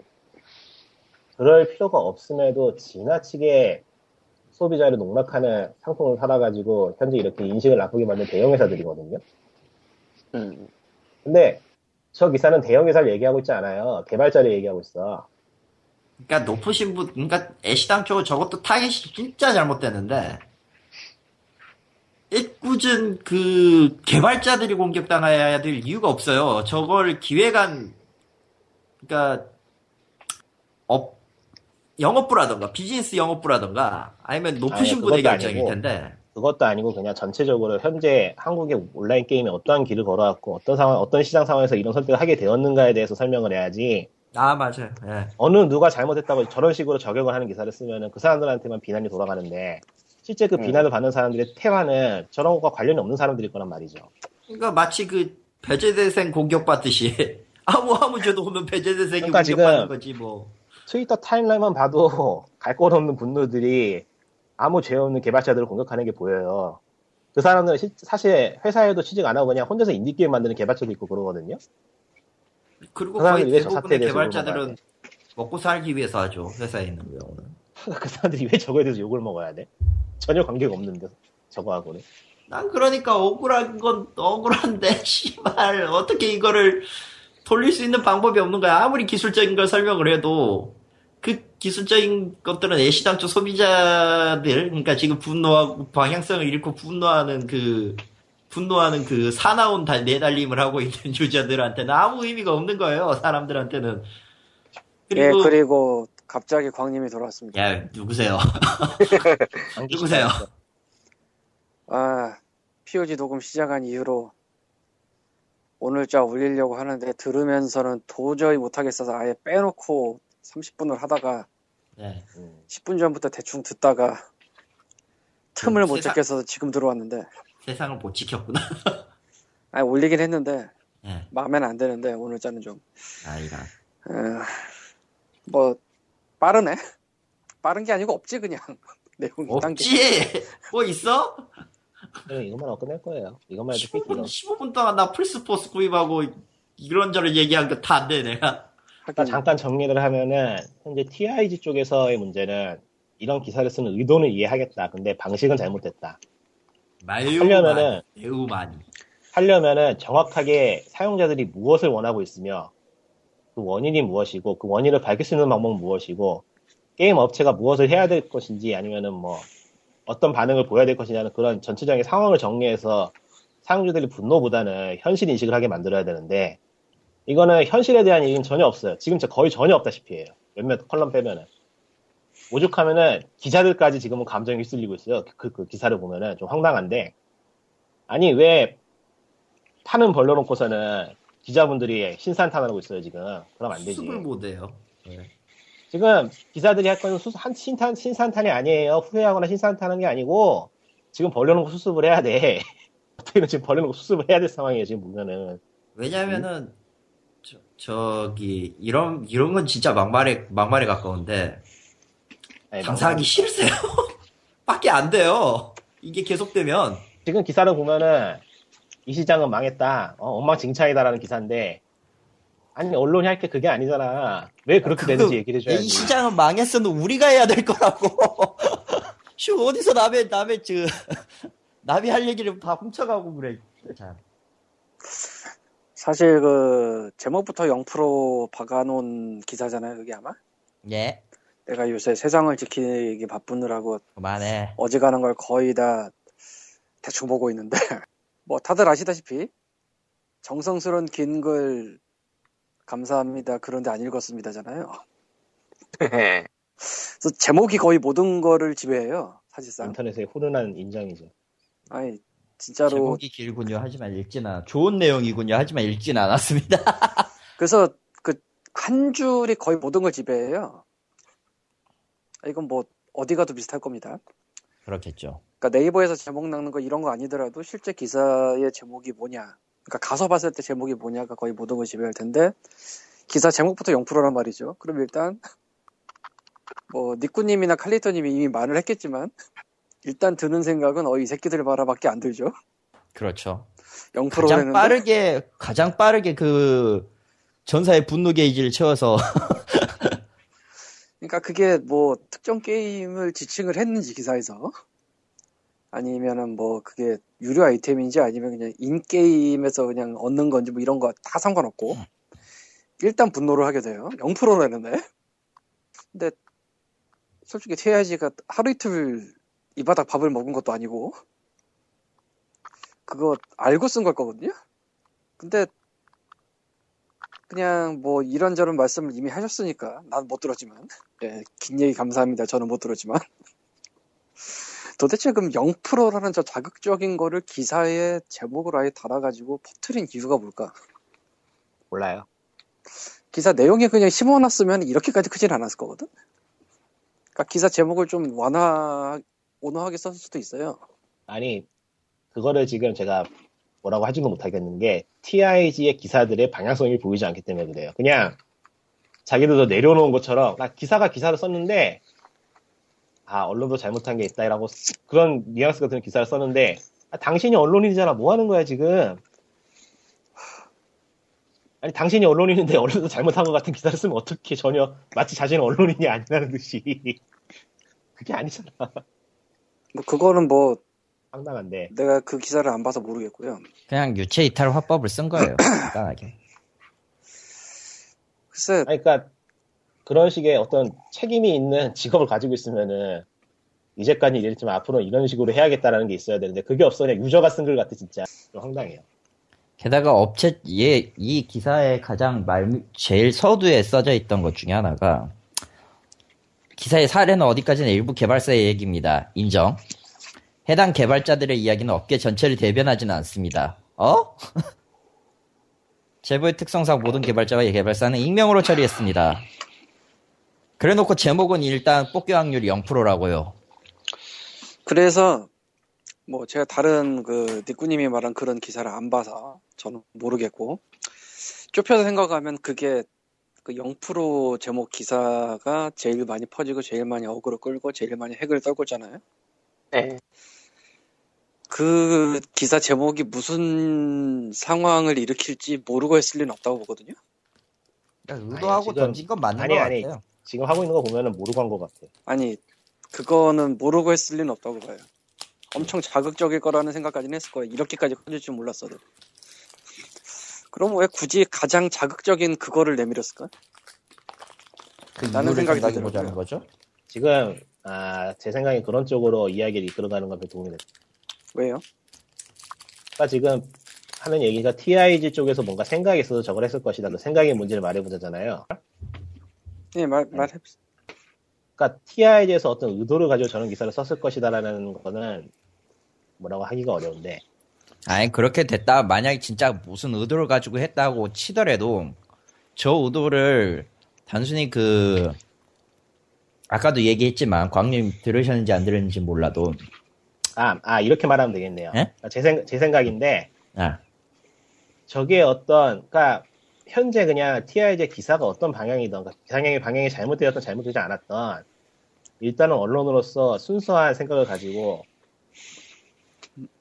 그럴 필요가 없음에도 지나치게 소비자를 농락하는 상품을 팔아가지고 현재 이렇게 인식을 나쁘게 만든 대형 회사들이거든요. 음, 근데 저 기사는 대형 회사를 얘기하고 있지 않아요. 개발자를 얘기하고 있어. 그러니까 높으신 분, 그러니까 애시당초 저것도 타겟이 진짜 잘못됐는데 애꿎은 그 개발자들이 공격당해야 될 이유가 없어요. 저걸 기획안, 그러니까 업 영업부라던가 비즈니스 영업부라던가 아니면 높으신 아니, 분의 결정일 아니고. 텐데 그것도 아니고 그냥 전체적으로 현재 한국의 온라인 게임에 어떠한 길을 걸어왔고 어떤 상황, 어떤 시장 상황에서 이런 선택을 하게 되었는가에 대해서 설명을 해야지 아 맞아요. 예. 어느 누가 잘못했다고 저런 식으로 저격을 하는 기사를 쓰면은 그 사람들한테만 비난이 돌아가는데 실제 그 음. 비난을 받는 사람들의 태화는 저런 것과 관련이 없는 사람들일 거란 말이죠. 그러니까 마치 그 배제대생 공격받듯이 아무 아무 죄도 없는 배제대생이 그러니까 공격받는 지금 거지 뭐. 트위터 타임라인만 봐도 [LAUGHS] 갈 곳 없는 분노들이 아무 죄 없는 개발자들을 공격하는 게 보여요. 그 사람들은 시- 사실 회사에도 취직 안 하고 그냥 혼자서 인디게임 만드는 개발자도 있고 그러거든요. 그리고 그 사람들이 거의 왜저 사태에 대부분의 개발자들은 먹고 살기 위해서 하죠. 회사에 있는 경우는. [LAUGHS] 그 사람들이 왜 저거에 대해서 욕을 먹어야 돼? 전혀 관계가 없는데 저거하고는. 난 그러니까 억울한 건 억울한데 [LAUGHS] 씨발 어떻게 이거를 돌릴 수 있는 방법이 없는 거야. 아무리 기술적인 걸 설명을 해도 그 기술적인 것들은 애시당초 소비자들 그러니까 지금 분노하고 방향성을 잃고 분노하는 그 분노하는 그 사나운 달- 내달림을 하고 있는 [LAUGHS] 유저들한테는 아무 의미가 없는 거예요. 사람들한테는. 예, 그리고 그리고 갑자기 광님이 돌아왔습니다. 야 누구세요? [LAUGHS] 누구세요? 아, POG 녹음 시작한 이후로 오늘자 올리려고 하는데 들으면서는 도저히 못하겠어서 아예 빼놓고 30분을 하다가 네. 음. 10분 전부터 대충 듣다가 틈을 그못 세상- 잡겠어서 지금 들어왔는데 세상을 못 지켰구나. [LAUGHS] 아니 올리긴 했는데 네. 마음에는 안 드는데 오늘자는 좀 아 이런. 어, 뭐 빠르네 빠른 게 아니고 없지 그냥 [LAUGHS] 내용이. 없지. 뭐 있어? 그냥 이것만 하고 끝낼 거예요. 이것만 해도 꽤 15분, 길어. 15분 동안 나 플스포스 구입하고 이런저런 얘기한 거 다 안 돼, 내가. 하긴 잠깐 정리를 하면은 현재 TIG 쪽에서의 문제는 이런 기사를 쓰는 의도는 이해하겠다. 근데 방식은 잘못됐다. 하려면은- 매우 많이. 하려면은 정확하게 사용자들이 무엇을 원하고 있으며 그 원인이 무엇이고 그 원인을 밝힐 수 있는 방법은 무엇이고 게임 업체가 무엇을 해야 될 것인지 아니면은 뭐 어떤 반응을 보여야 될 것이냐는 그런 전체적인 상황을 정리해서 사용자들의 분노보다는 현실 인식을 하게 만들어야 되는데 이거는 현실에 대한 얘기는 전혀 없어요. 지금 저 거의 전혀 없다시피 해요. 몇몇 컬럼 빼면은. 오죽하면은 기자들까지 지금은 감정이 휩쓸리고 있어요. 그, 그 기사를 보면은 좀 황당한데 아니 왜 판은 벌려놓고서는 기자분들이 신산탄하고 있어요 지금. 그럼 안 되지. 수습을 못해요. 네. 지금 기사들이 할 거는 수, 한 신탄, 신산탄이 아니에요. 후회하거나 신산탄하는 게 아니고 지금 벌려놓고 수습을 해야 돼. [LAUGHS] 어떻게든 지금 벌려놓고 수습을 해야 될 상황이에요 지금 보면은. 왜냐면은, 저, 저기, 이런, 이런 건 진짜 막말에, 막말에 가까운데, 아니, 장사하기 싫으세요? [LAUGHS] 밖에 안 돼요. 이게 계속되면. 지금 기사를 보면은 이 시장은 망했다. 어, 엉망진창이다라는 기사인데 아니 언론이 할 게 그게 아니잖아. 왜 그렇게 그거- 되는지 얘기를 해줘야지. 이 시장은 망했어도 우리가 해야 될 거라고. [LAUGHS] 슈, 어디서 남의, 남의, 저, [LAUGHS] 남이 할 얘기를 다 훔쳐가고 그래. 참. 사실 그 제목부터 0% 박아놓은 기사잖아요 그게 아마 예. 내가 요새 세상을 지키기 바쁘느라고 그만해. 어지간한 걸 거의 다 대충 보고 있는데 [LAUGHS] 뭐 다들 아시다시피 정성스러운 긴글 감사합니다 그런데 안 읽었습니다잖아요 그래서 제목이 거의 모든 거를 지배해요 사실상 인터넷의 훈훈한 인정이죠. 아니 진짜로 제목이 길군요. 하지만 읽진 않아. 좋은 내용이군요. 하지만 읽진 않았습니다. [LAUGHS] 그래서 그 한 줄이 거의 모든 걸 지배해요 이건 뭐 어디 가도 비슷할 겁니다 그렇겠죠. 그러니까 네이버에서 제목 낚는 거 이런 거 아니더라도 실제 기사의 제목이 뭐냐. 그러니까 가서 봤을 때 제목이 뭐냐가 거의 모든 걸 지배할 텐데 기사 제목부터 0%란 말이죠. 그럼 일단 [LAUGHS] 뭐 니꾸님이나 칼리토님이 이미 말을 했겠지만 일단 드는 생각은 어 이 새끼들 봐라밖에 안 들죠. 그렇죠. 0% 가장 되는데 빠르게, 가장 빠르게 그, 전사의 분노 게이지를 채워서 [LAUGHS] 그러니까 그게 뭐 특정 게임을 지칭을 했는지 기사에서 아니면은 뭐 그게 유료 아이템인지 아니면 그냥 인게임에서 그냥 얻는 건지 뭐 이런 거 다 상관없고 일단 분노를 하게 돼요. 0%라는데. 근데 솔직히 TIG가 하루 이틀 이 바닥 밥을 먹은 것도 아니고 그거 알고 쓴 걸 거거든요. 근데 그냥 뭐 이런저런 말씀을 이미 하셨으니까 난 못 들었지만 예, 긴 얘기 감사합니다. 저는 못 들었지만 도대체 그럼 0%라는 저 자극적인 거를 기사에 제목을 아예 달아가지고 퍼트린 이유가 뭘까? 몰라요. 기사 내용에 그냥 심어놨으면 이렇게까지 크진 않았을 거거든? 그러니까 기사 제목을 좀 완화, 온화하게 썼을 수도 있어요. 아니, 그거를 지금 제가 뭐라고 하지는 못하겠는 게, TIG의 기사들의 방향성이 보이지 않기 때문에 그래요. 그냥, 자기들도 내려놓은 것처럼, 나 기사가 기사를 썼는데, 아, 언론도 잘못한 게 있다라고, 그런 뉘앙스가 드는 기사를 썼는데, 아, 당신이 언론인이잖아. 뭐 하는 거야, 지금? 아니, 당신이 언론인인데 언론도 잘못한 것 같은 기사를 쓰면 어떻게 전혀, 마치 자신은 언론인이 아니라는 듯이. [LAUGHS] 그게 아니잖아. 뭐 그거는 뭐 황당한데. 내가 그 기사를 안 봐서 모르겠고요. 그냥 유체 이탈 화법을 쓴 거예요. [CLEARS THROAT] 간단하게. 글쎄, 아니, 그러니까 그런 식의 어떤 책임이 있는 [LAUGHS] 직업을 가지고 있으면은 이제까지 이랬지만 앞으로는 이런 식으로 해야겠다라는 게 있어야 되는데 그게 없어 그냥 유저가 쓴 글 같아 진짜 좀 황당해요. 게다가 업체 얘, 이 기사의 가장 말 제일 서두에 써져 있던 것 중에 하나가 기사의 사례는 어디까지나 일부 개발사의 얘기입니다. 인정. 해당 개발자들의 이야기는 업계 전체를 대변하지는 않습니다. 어? [LAUGHS] 제보의 특성상 모든 개발자와 개발사는 익명으로 처리했습니다. 그래놓고 제목은 일단 뽑기 확률이 0%라고요. 그래서 뭐 제가 다른 그 니꾸님이 말한 그런 기사를 안 봐서 저는 모르겠고 좁혀서 생각하면 그게 그 0% 제목 기사가 제일 많이 퍼지고 제일 많이 어그로 끌고 제일 많이 핵을 떨고 있잖아요. 네. 그 기사 제목이 무슨 상황을 일으킬지 모르고 했을 리는 없다고 보거든요. 의도하고 지금- 던진 건 맞는 아니, 것 아니. 같아요. 지금 하고 있는 거 보면은 모르고 한 것 같아. 아니 그거는 모르고 했을 리는 없다고 봐요. 엄청 자극적일 거라는 생각까지는 했을 거예요. 이렇게까지 커질 줄 몰랐어도. 그럼 왜 굳이 가장 자극적인 그거를 내밀었을까? 그 나는 이유를 생각이 들더라고요. 거죠. 지금 아, 제 생각에 그런 쪽으로 이야기를 이끌어가는 건별 도움이 됐다. 왜요? 그러니까 지금 하는 얘기가 TIG 쪽에서 뭔가 생각이 있어서 저걸 했을 것이다. 그 생각의 문제를 말해보자잖아요. 네, 말, 말해. 그러니까 TIG에서 어떤 의도를 가지고 저런 기사를 썼을 것이다라는 거는 뭐라고 하기가 어려운데 아니 그렇게 됐다 만약에 진짜 무슨 의도를 가지고 했다고 치더라도 저 의도를 단순히 그 아까도 얘기했지만 광님 들으셨는지 안 들었는지 몰라도 아, 아 이렇게 말하면 되겠네요. 예? 그러니까 제, 생, 제 생각인데 아 저게 어떤 그러니까 현재 그냥 TIG 기사가 어떤 방향이든 방향이 방향이 잘못되었던 잘못되지 않았던 일단은 언론으로서 순수한 생각을 가지고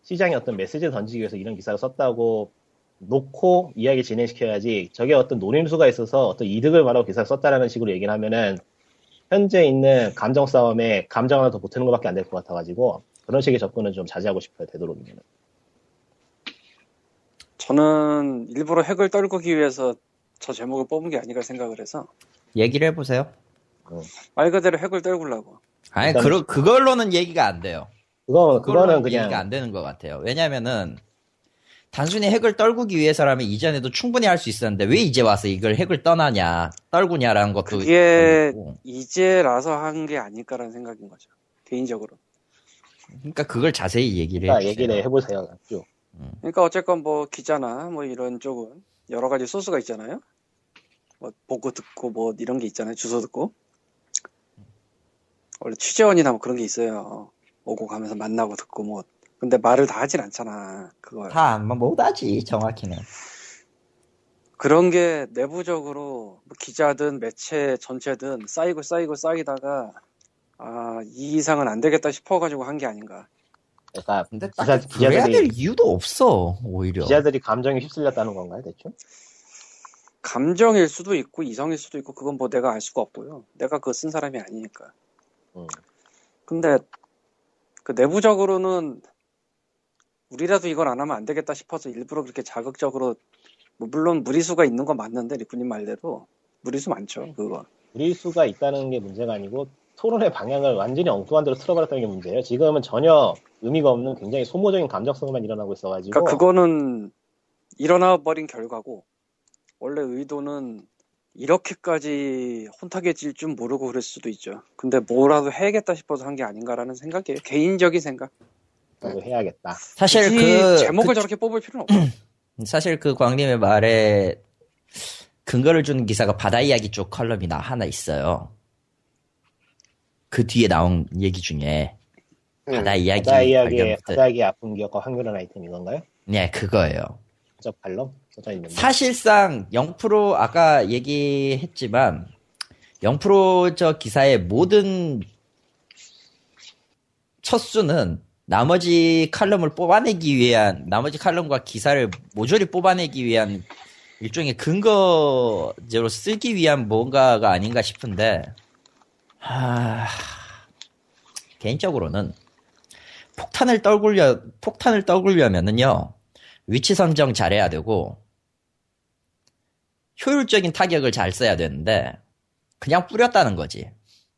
시장에 어떤 메시지를 던지기 위해서 이런 기사를 썼다고 놓고 이야기 진행시켜야지 저게 어떤 노림수가 있어서 어떤 이득을 말하고 기사를 썼다라는 식으로 얘기를 하면은 현재 있는 감정 싸움에 감정 하나 더 보태는 것밖에 안 될 것 같아가지고 그런 식의 접근은 좀 자제하고 싶어요 되도록이면 저는 일부러 핵을 떨구기 위해서 저 제목을 뽑은 게 아닌가 생각을 해서 얘기를 해보세요. 말 그대로 핵을 떨구려고. 아니 그, 그걸로는 얘기가 안 돼요. 그거 그거는 얘기가 그냥 안 되는 것 같아요. 왜냐면은 단순히 핵을 떨구기 위해서라면 이전에도 충분히 할 수 있었는데 왜 이제 와서 이걸 핵을 떠나냐 떨구냐라는 것도 그게 있고. 이제라서 한 게 아닐까라는 생각인 거죠. 개인적으로. 그러니까 그걸 자세히 얘기를 그러니까. 얘기를 해보세요 쭉. 그러니까 어쨌건 뭐 기자나 뭐 이런 쪽은 여러 가지 소스가 있잖아요. 뭐 보고 듣고 뭐 이런 게 있잖아요. 주소 듣고. 원래 취재원이나 뭐 그런 게 있어요. 오고 가면서 만나고 듣고 뭐. 근데 말을 다 하진 않잖아. 그걸. 다뭐 못하지 정확히는. 그런 게 내부적으로 뭐 기자든 매체 전체든 쌓이고 쌓이고 쌓이다가 아, 이 이상은 안 되겠다 싶어가지고 한 게 아닌가. 그러니까 근데 기자, 딱 그래야 될 기자들이 이유도 없어 오히려. 기자들이 감정에 휩쓸렸다는 건가요 대충? 감정일 수도 있고 이성일 수도 있고 그건 뭐 내가 알 수가 없고요. 내가 그거 쓴 사람이 아니니까. 음. 근데 그 내부적으로는 우리라도 이걸 안 하면 안 되겠다 싶어서 일부러 그렇게 자극적으로 뭐 물론 무리수가 있는 건 맞는데 리프님 말대로 무리수 많죠 그거. 무리수가 있다는 게 문제가 아니고 토론의 방향을 완전히 엉뚱한 데로 틀어버렸다는 게 문제예요. 지금은 전혀 의미가 없는 굉장히 소모적인 감정성만 일어나고 있어가지고 그러니까 그거는 일어나 버린 결과고 원래 의도는 이렇게까지 혼탁해질 줄 모르고 그랬을 수도 있죠. 근데 뭐라도 해야겠다 싶어서 한 게 아닌가라는 생각이에요. 개인적인 생각. 라도 해야겠다. 사실 그 제목을 그 저렇게 뽑을 필요는 없고. [CLEARS THROAT] 사실 그 광님의 말에 근거를 주는 기사가 바다 이야기 쪽 컬럼이 나 하나 있어요. 그 뒤에 나온 얘기 중에 바다 이야기 바다 이야기의 관련 바다기 아픈 기억과 확률한 아이템 이건가요? 네 그거예요. 저 발럼 써져 있는데. 사실상 0% 아까 얘기했지만 0%저 기사의 모든 첫 수는 나머지 칼럼을 뽑아내기 위한 나머지 칼럼과 기사를 모조리 뽑아내기 위한 일종의 근거제로 쓰기 위한 뭔가가 아닌가 싶은데 하... 개인적으로는 폭탄을 떨굴려 폭탄을 떨굴려면은요 위치 선정 잘해야 되고 효율적인 타격을 잘 써야 되는데 그냥 뿌렸다는 거지.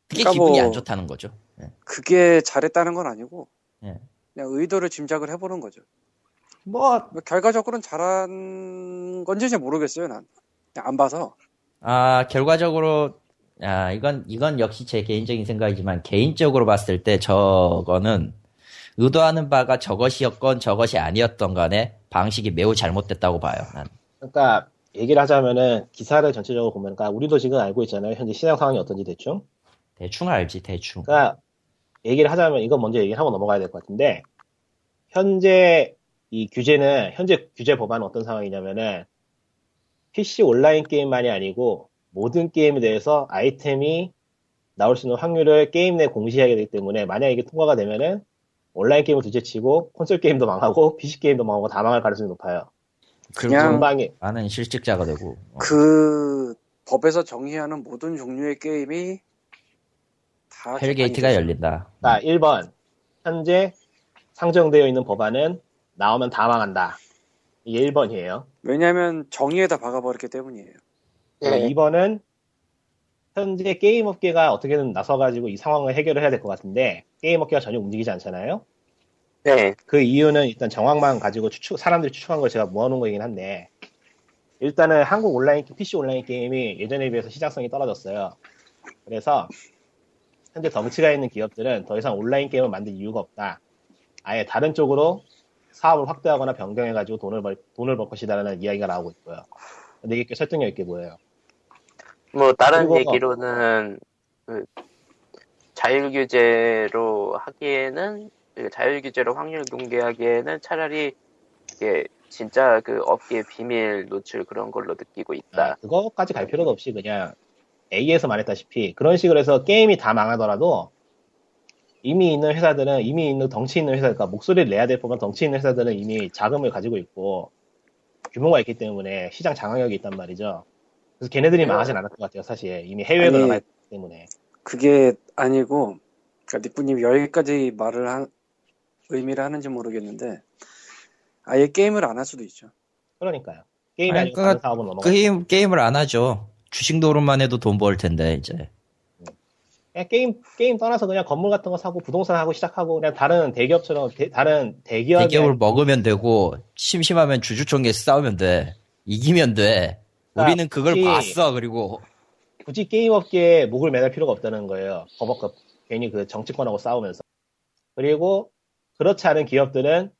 그게 그러니까 기분이 뭐- 안 좋다는 거죠. 예. 그게 잘했다는 건 아니고 예. 그냥 의도를 짐작을 해보는 거죠. 뭐, 뭐 결과적으로는 잘한 건지 잘 모르겠어요. 난 안 봐서. 아, 결과적으로, 아, 이건, 이건 역시 제 개인적인 생각이지만, 개인적으로 봤을 때 저거는, 의도하는 바가 저것이었건 저것이 아니었던 간에 방식이 매우 잘못됐다고 봐요, 난. 그러니까 얘기를 하자면은 기사를 전체적으로 보면, 그러니까 우리도 지금 알고 있잖아요. 현재 시장 상황이 어떤지 대충. 대충 알지, 대충. 그러니까 얘기를 하자면 이건 먼저 얘기를 하고 넘어가야 될 것 같은데 현재 이 규제는 현재 규제 법안은 어떤 상황이냐면은 PC 온라인 게임만이 아니고 모든 게임에 대해서 아이템이 나올 수 있는 확률을 게임 내 공시하게 되기 때문에 만약 이게 통과가 되면은 온라인 게임을 둘째치고 콘솔 게임도 망하고 PC 게임도 망하고 다 망할 가능성이 높아요. 그냥 전방에 나는 실직자가 되고. 어. 그 법에서 정의하는 모든 종류의 게임이 다 hell gate가. 열린다. 자 1번 현재 상정되어 있는 법안은 나오면 다 망한다. 이게 1번이에요. 왜냐하면 정의에다 박아버렸기 때문이에요. 네. 2번은 현재 게임 업계가 어떻게든 나서가지고 이 상황을 해결을 해야 될 것 같은데 게임 업계가 전혀 움직이지 않잖아요. 네. 그 이유는 일단 정황만 가지고 추측 사람들이 추측한 걸 제가 모아놓은 거이긴 한데 일단은 한국 온라인 PC 온라인 게임이 예전에 비해서 시장성이 떨어졌어요. 그래서 현재 덩치가 있는 기업들은 더 이상 온라인 게임을 만들 이유가 없다. 아예 다른 쪽으로 사업을 확대하거나 변경해가지고 돈을 벌 돈을 벌 것이다라는 이야기가 나오고 있고요. 근데 이게 꽤 설득력 있게 보여요. 뭐 다른 그리고- 얘기로는 그 자율 규제로 하기에는 그 자율 규제로 확률 공개하기에는 차라리 이게 진짜 그 업계 비밀 노출 그런 걸로 느끼고 아, 있다. 그거까지 갈 필요도 없이 그냥 A에서 말했다시피 그런 식으로 해서 게임이 다 망하더라도 이미 있는 회사들은 이미 있는 덩치 있는 회사, 그러니까 목소리를 내야 될 법한 덩치 있는 회사들은 이미 자금을 가지고 있고 규모가 있기 때문에 시장 장악력이 있단 말이죠. 그래서 걔네들이 망하진 않을 것 같아요, 사실. 이미 해외에 아니, 나가기 때문에. 그게 아니고 그러니까 니꾸님 여기까지 말을 한 의미를 하는지 모르겠는데 아예 게임을 안 할 수도 있죠. 그러니까요. 게임이 아니, 아니고 그거- 다른 사업으로 넘어가. 그 게임, 게임을 안 하죠. 주식 노름만 해도 돈 벌 텐데, 이제. 그냥 게임, 게임 떠나서 그냥 건물 같은 거 사고 부동산 하고 시작하고 그냥 다른 대기업처럼 대- 다른 대기업의 대기업을 먹으면 되고, 심심하면 주주총회 싸우면 돼. 이기면 돼. 그러니까 우리는 그걸 혹시- 봤어, 그리고. 굳이 게임 업계에 목을 매달 필요가 없다는 거예요. 법업과 괜히 그 정치권하고 싸우면서. 그리고 그렇지 않은 기업들은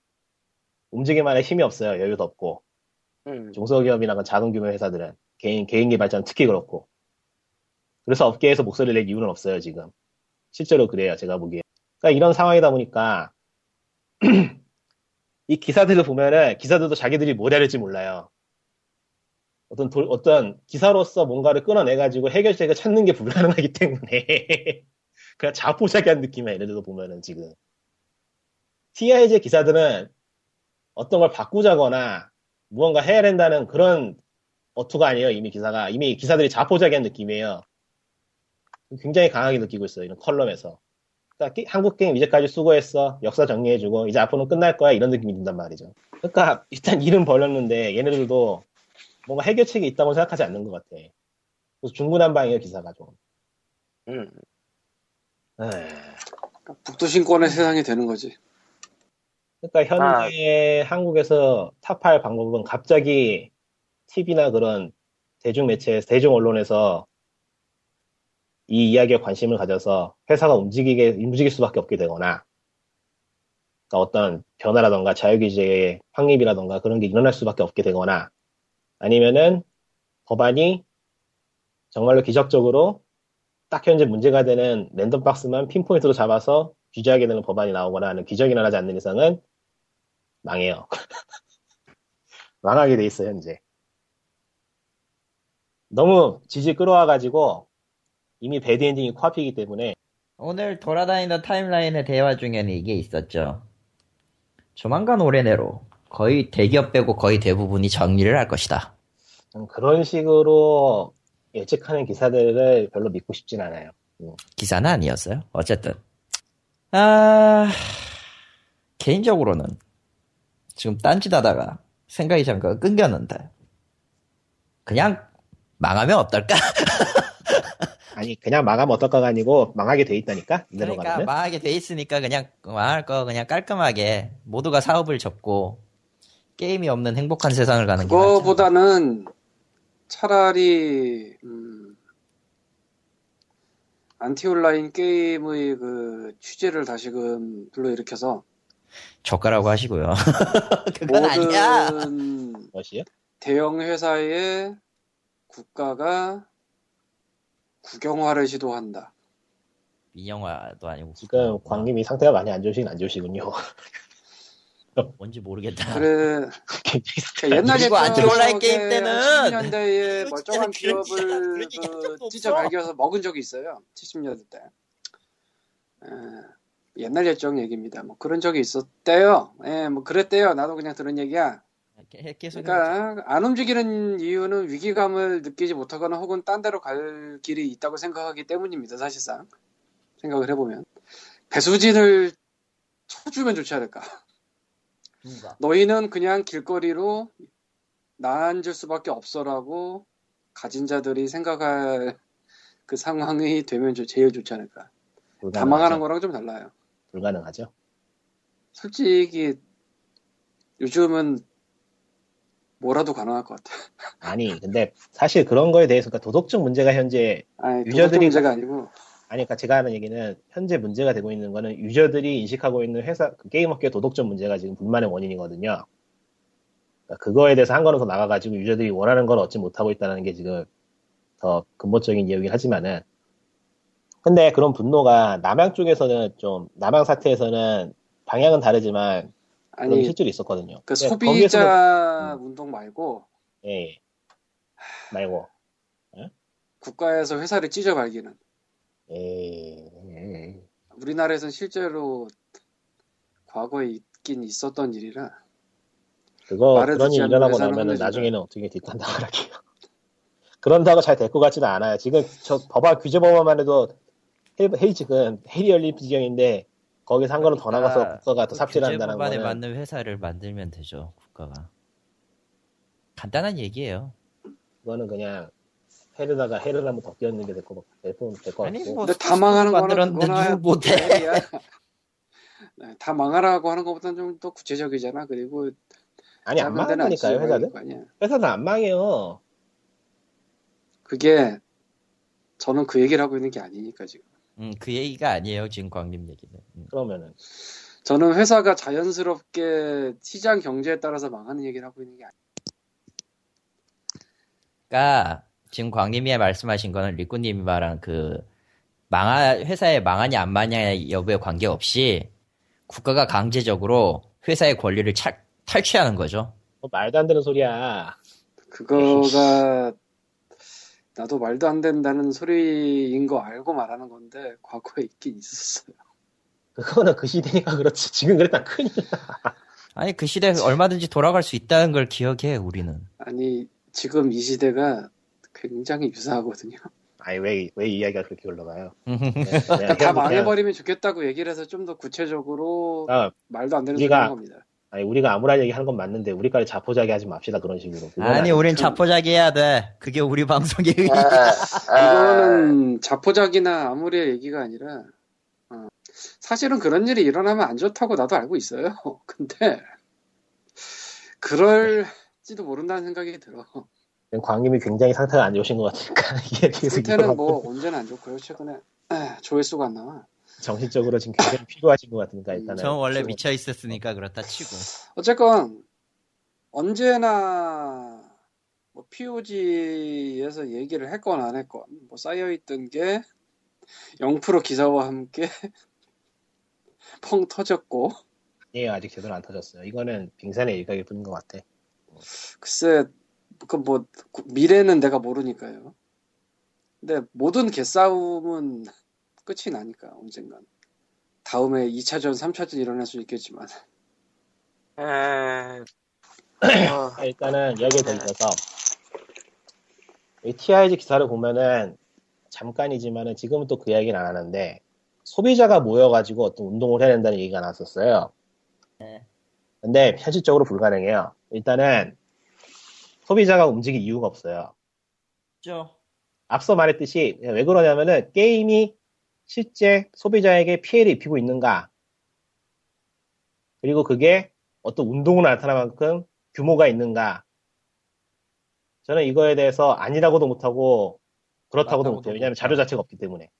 움직임만에 힘이 없어요. 여유도 없고. 음. 중소기업이나 그 작은 규모 회사들은 개인 개인 개발자는 특히 그렇고. 그래서 업계에서 목소리를 낼 이유는 없어요, 지금. 실제로 그래요, 제가 보기에. 그러니까 이런 상황이다 보니까 [CLEARS THROAT] 이 기사들을 보면은 기사들도 자기들이 뭘 해야 될지 몰라요. 어떤 도- 어떤 기사로서 뭔가를 끌어내가지고 해결책을 찾는 게 불가능하기 때문에 [LAUGHS] 그냥 자포자기한 느낌이야 예를 들어 보면은 지금 TIJ 기사들은 어떤 걸 바꾸자거나 무언가 해야 된다는 그런 어투가 아니에요. 이미 기사가 이미 기사들이 자포자기한 느낌이에요. 굉장히 강하게 느끼고 있어요. 이런 컬럼에서. 그러니까 게- 한국 게임 이제까지 수고했어. 역사 정리해주고 이제 앞으로는 끝날 거야. 이런 느낌이 든단 말이죠. 그러니까 일단 이름 벌렸는데 얘네들도 뭔가 해결책이 있다고 생각하지 않는 것 같아. 그래서 중구난방이에요 기사가 좀. 음. 그러니까 북두신권의 세상이 되는 거지. 그러니까 현재 한국에서 탑할 방법은 갑자기 TV나 그런 대중 매체, 대중 언론에서 이 이야기에 관심을 가져서 회사가 움직이게 움직일 수밖에 없게 되거나, 그러니까 어떤 변화라던가 자유규제의 확립이라던가 그런 게 일어날 수밖에 없게 되거나, 아니면은 법안이 정말로 기적적으로 딱 현재 문제가 되는 랜덤 박스만 핀포인트로 잡아서 규제하게 되는 법안이 나오거나 하는 기적이 일어나지 않는 이상은 망해요. [LAUGHS] 망하게 돼 있어, 현재. 너무 질질 끌어와가지고 이미 bad ending이 코앞이기 때문에 오늘 돌아다니는 timeline의 대화 중에는 이게 있었죠. 조만간 올해 내로 거의 대기업 빼고 거의 대부분이 정리를 할 것이다. 좀 그런 식으로 예측하는 기사들을 별로 믿고 싶진 않아요. 기사는 아니었어요. 어쨌든. 아, 개인적으로는 지금 딴짓 하다가 생각이 잠깐 끊겼는데, 그냥 망하면 어떨까? [LAUGHS] 아니 그냥 망하면 어떨까가 아니고 망하게 돼 있다니까 그러니까 가면 망하게 돼 있으니까 그냥 망할 거 그냥 깔끔하게 모두가 사업을 접고 게임이 없는 행복한 세상을 가는 게. 그거보다는 차라리 음, 안티온라인 게임의 그 취재를 다시금 불러일으켜서 저가라고 하시고요. [LAUGHS] 그건 아니야. 대형 회사의 국가가 국영화를 시도한다. 민영화도 아니고 지금 광님이 상태가 많이 안 좋으시긴 안 좋으시군요. [LAUGHS] [LAUGHS] 뭔지 모르겠다. 그래 굉장히 그 상태가 안 옛날 그리고 안티온라인 게임 때는 70년대에 그런 멀쩡한 그런 기업을 그. 찢어 발겨서 먹은 적이 있어요. 70년대 때. 에, 옛날 예정 얘기입니다. 뭐 그런 적이 있었대요. 예, 뭐 그랬대요. 나도 그냥 들은 얘기야. 그러니까 안 움직이는 이유는 위기감을 느끼지 못하거나 혹은 딴 데로 갈 길이 있다고 생각하기 때문입니다. 사실상 생각을 해보면 배수진을 쳐주면 좋지 않을까. 누가? 너희는 그냥 길거리로 나앉을 수밖에 없어라고 가진 자들이 생각할 그 상황이 되면 조- 제일 좋지 않을까. 다 망하는 거랑 좀 달라요. 불가능하죠. 솔직히 요즘은 뭐라도 가능할 것 같아. 아니 근데 사실 그런 거에 대해서 그러니까 도덕적 문제가 현재 아니, 유저들이 문제가 아니고 아니, 그러니까 제가 하는 얘기는 현재 문제가 되고 있는 거는 유저들이 인식하고 있는 회사 그 게임 업계 도덕적 문제가 지금 불만의 원인이거든요. 그러니까 그거에 대해서 한 걸음 더 나가가지고 유저들이 원하는 걸 얻지 못하고 있다는 게 지금 더 근본적인 이유긴 하지만은 근데 그런 분노가 남양 쪽에서는 좀 남양 사태에서는 방향은 다르지만 아니 실제로 있었거든요. 그 소비자 거기에서는- 운동 말고 예, 예. 말고 국가에서 회사를 찢어 발기는 우리나라에서는 실제로 과거에 있긴 있었던 일이라 그거 말을 그런 일이 일어나고 나면은 혼내준다. 나중에는 어떻게 뒷단당을 할게요. [LAUGHS] 그런다고 잘 될것 같지는 않아요. 지금 저 법안 규제 법안만 해도 헤- 헤이직은 헤리 열린 지경인데 거기서 한 걸음 더 나가서 국가가 더 삽질을 한다는 법안에 거는 맞는 회사를 만들면 되죠. 국가가. 간단한 얘기예요. 그거는 그냥 헤르다가 한번 더 끼얹는 게 될것 같고 될것 아니 뭐 근데 다 망하는 거는 누구 못해? [LAUGHS] 네, 다 망하라고 하는 것보다는 좀 더 구체적이잖아. 그리고 아니 안거 아니야. 회사는 안 망해요. 그게 저는 그 얘기를 하고 있는 게 아니니까 지금. 음, 그 얘기가 아니에요. 지금 광림 얘기는. 음. 그러면은 저는 회사가 자연스럽게 시장 경제에 따라서 망하는 얘기를 하고 있는 게 아니에요. 그러니까 지금 광림이 말씀하신 거는 리꾸님이 말한 그 망하 회사에 망하냐 안 망하냐 여부에 관계없이 국가가 강제적으로 회사의 권리를 차- 탈취하는 거죠. 뭐 말도 안 되는 소리야. 그거가 나도 말도 안 된다는 소리인 거 알고 말하는 건데 과거에 있긴 있었어요. 그거는 그 시대니까 그렇지. 지금 그랬다 큰일 나. 아니 그 시대에 얼마든지 돌아갈 수 있다는 걸 기억해 우리는. 아니 지금 이 시대가 굉장히 유사하거든요. 아니 왜 왜 이야기가 그렇게 흘러가요? 네, 다 망해버리면 좋겠다고 얘기를 해서 좀 더 구체적으로 아, 말도 안 되는 우리가- 겁니다. 아니 우리가 아무런 얘기 하는 건 맞는데 우리까지 자포자기 하지 맙시다 그런 식으로. 아니, 아니- 우린 자포자기 해야 돼. 그게 우리 방송의 의의. 아, 아, 이거는 자포자기나 아무리의 얘기가 아니라 어, 사실은 그런 일이 일어나면 안 좋다고 나도 알고 있어요. [LAUGHS] 근데 그럴지도 모른다는 생각이 들어. 광님이 굉장히 상태가 안 좋으신 것 같으니까 [LAUGHS] 이게 계속 상태는 뭐 언제나 안 좋고요. 최근에 에, 조회수가 안 나와. 정신적으로 지금 굉장히 필요하신 것 같으니까 일단은. 전 원래. 미쳐 있었으니까 그렇다 치고. 어쨌건 언제나 뭐 POG에서 얘기를 했건 안 했건 뭐 쌓여 있던 게 0% 기사와 함께 [LAUGHS] 펑 터졌고 예, 아직 제대로 안 터졌어요. 이거는 빙산의 일각일 뿐인 것 같아. 글쎄 그 뭐 미래는 내가 모르니까요. 근데 모든 개싸움은 끝이 나니까 언젠간 다음에 2차전, 3차전 일어날 수 있겠지만 에, 어, 아, [COUGHS] 일단은 여기에 대해서 이 TIG 기사를 보면은 잠깐이지만은 지금은 또 그 이야기는 안 하는데 소비자가 모여가지고 어떤 운동을 해야 된다는 얘기가 나왔었어요. 네. 근데 현실적으로 불가능해요. 일단은 소비자가 움직일 이유가 없어요. 죠 앞서 말했듯이 왜 그러냐면은 게임이 실제 소비자에게 피해를 입히고 있는가 그리고 그게 어떤 운동으로 나타날 만큼 규모가 있는가 저는 이거에 대해서 아니라고도 못하고 그렇다고도 못해요 왜냐하면. 자료 자체가 없기 때문에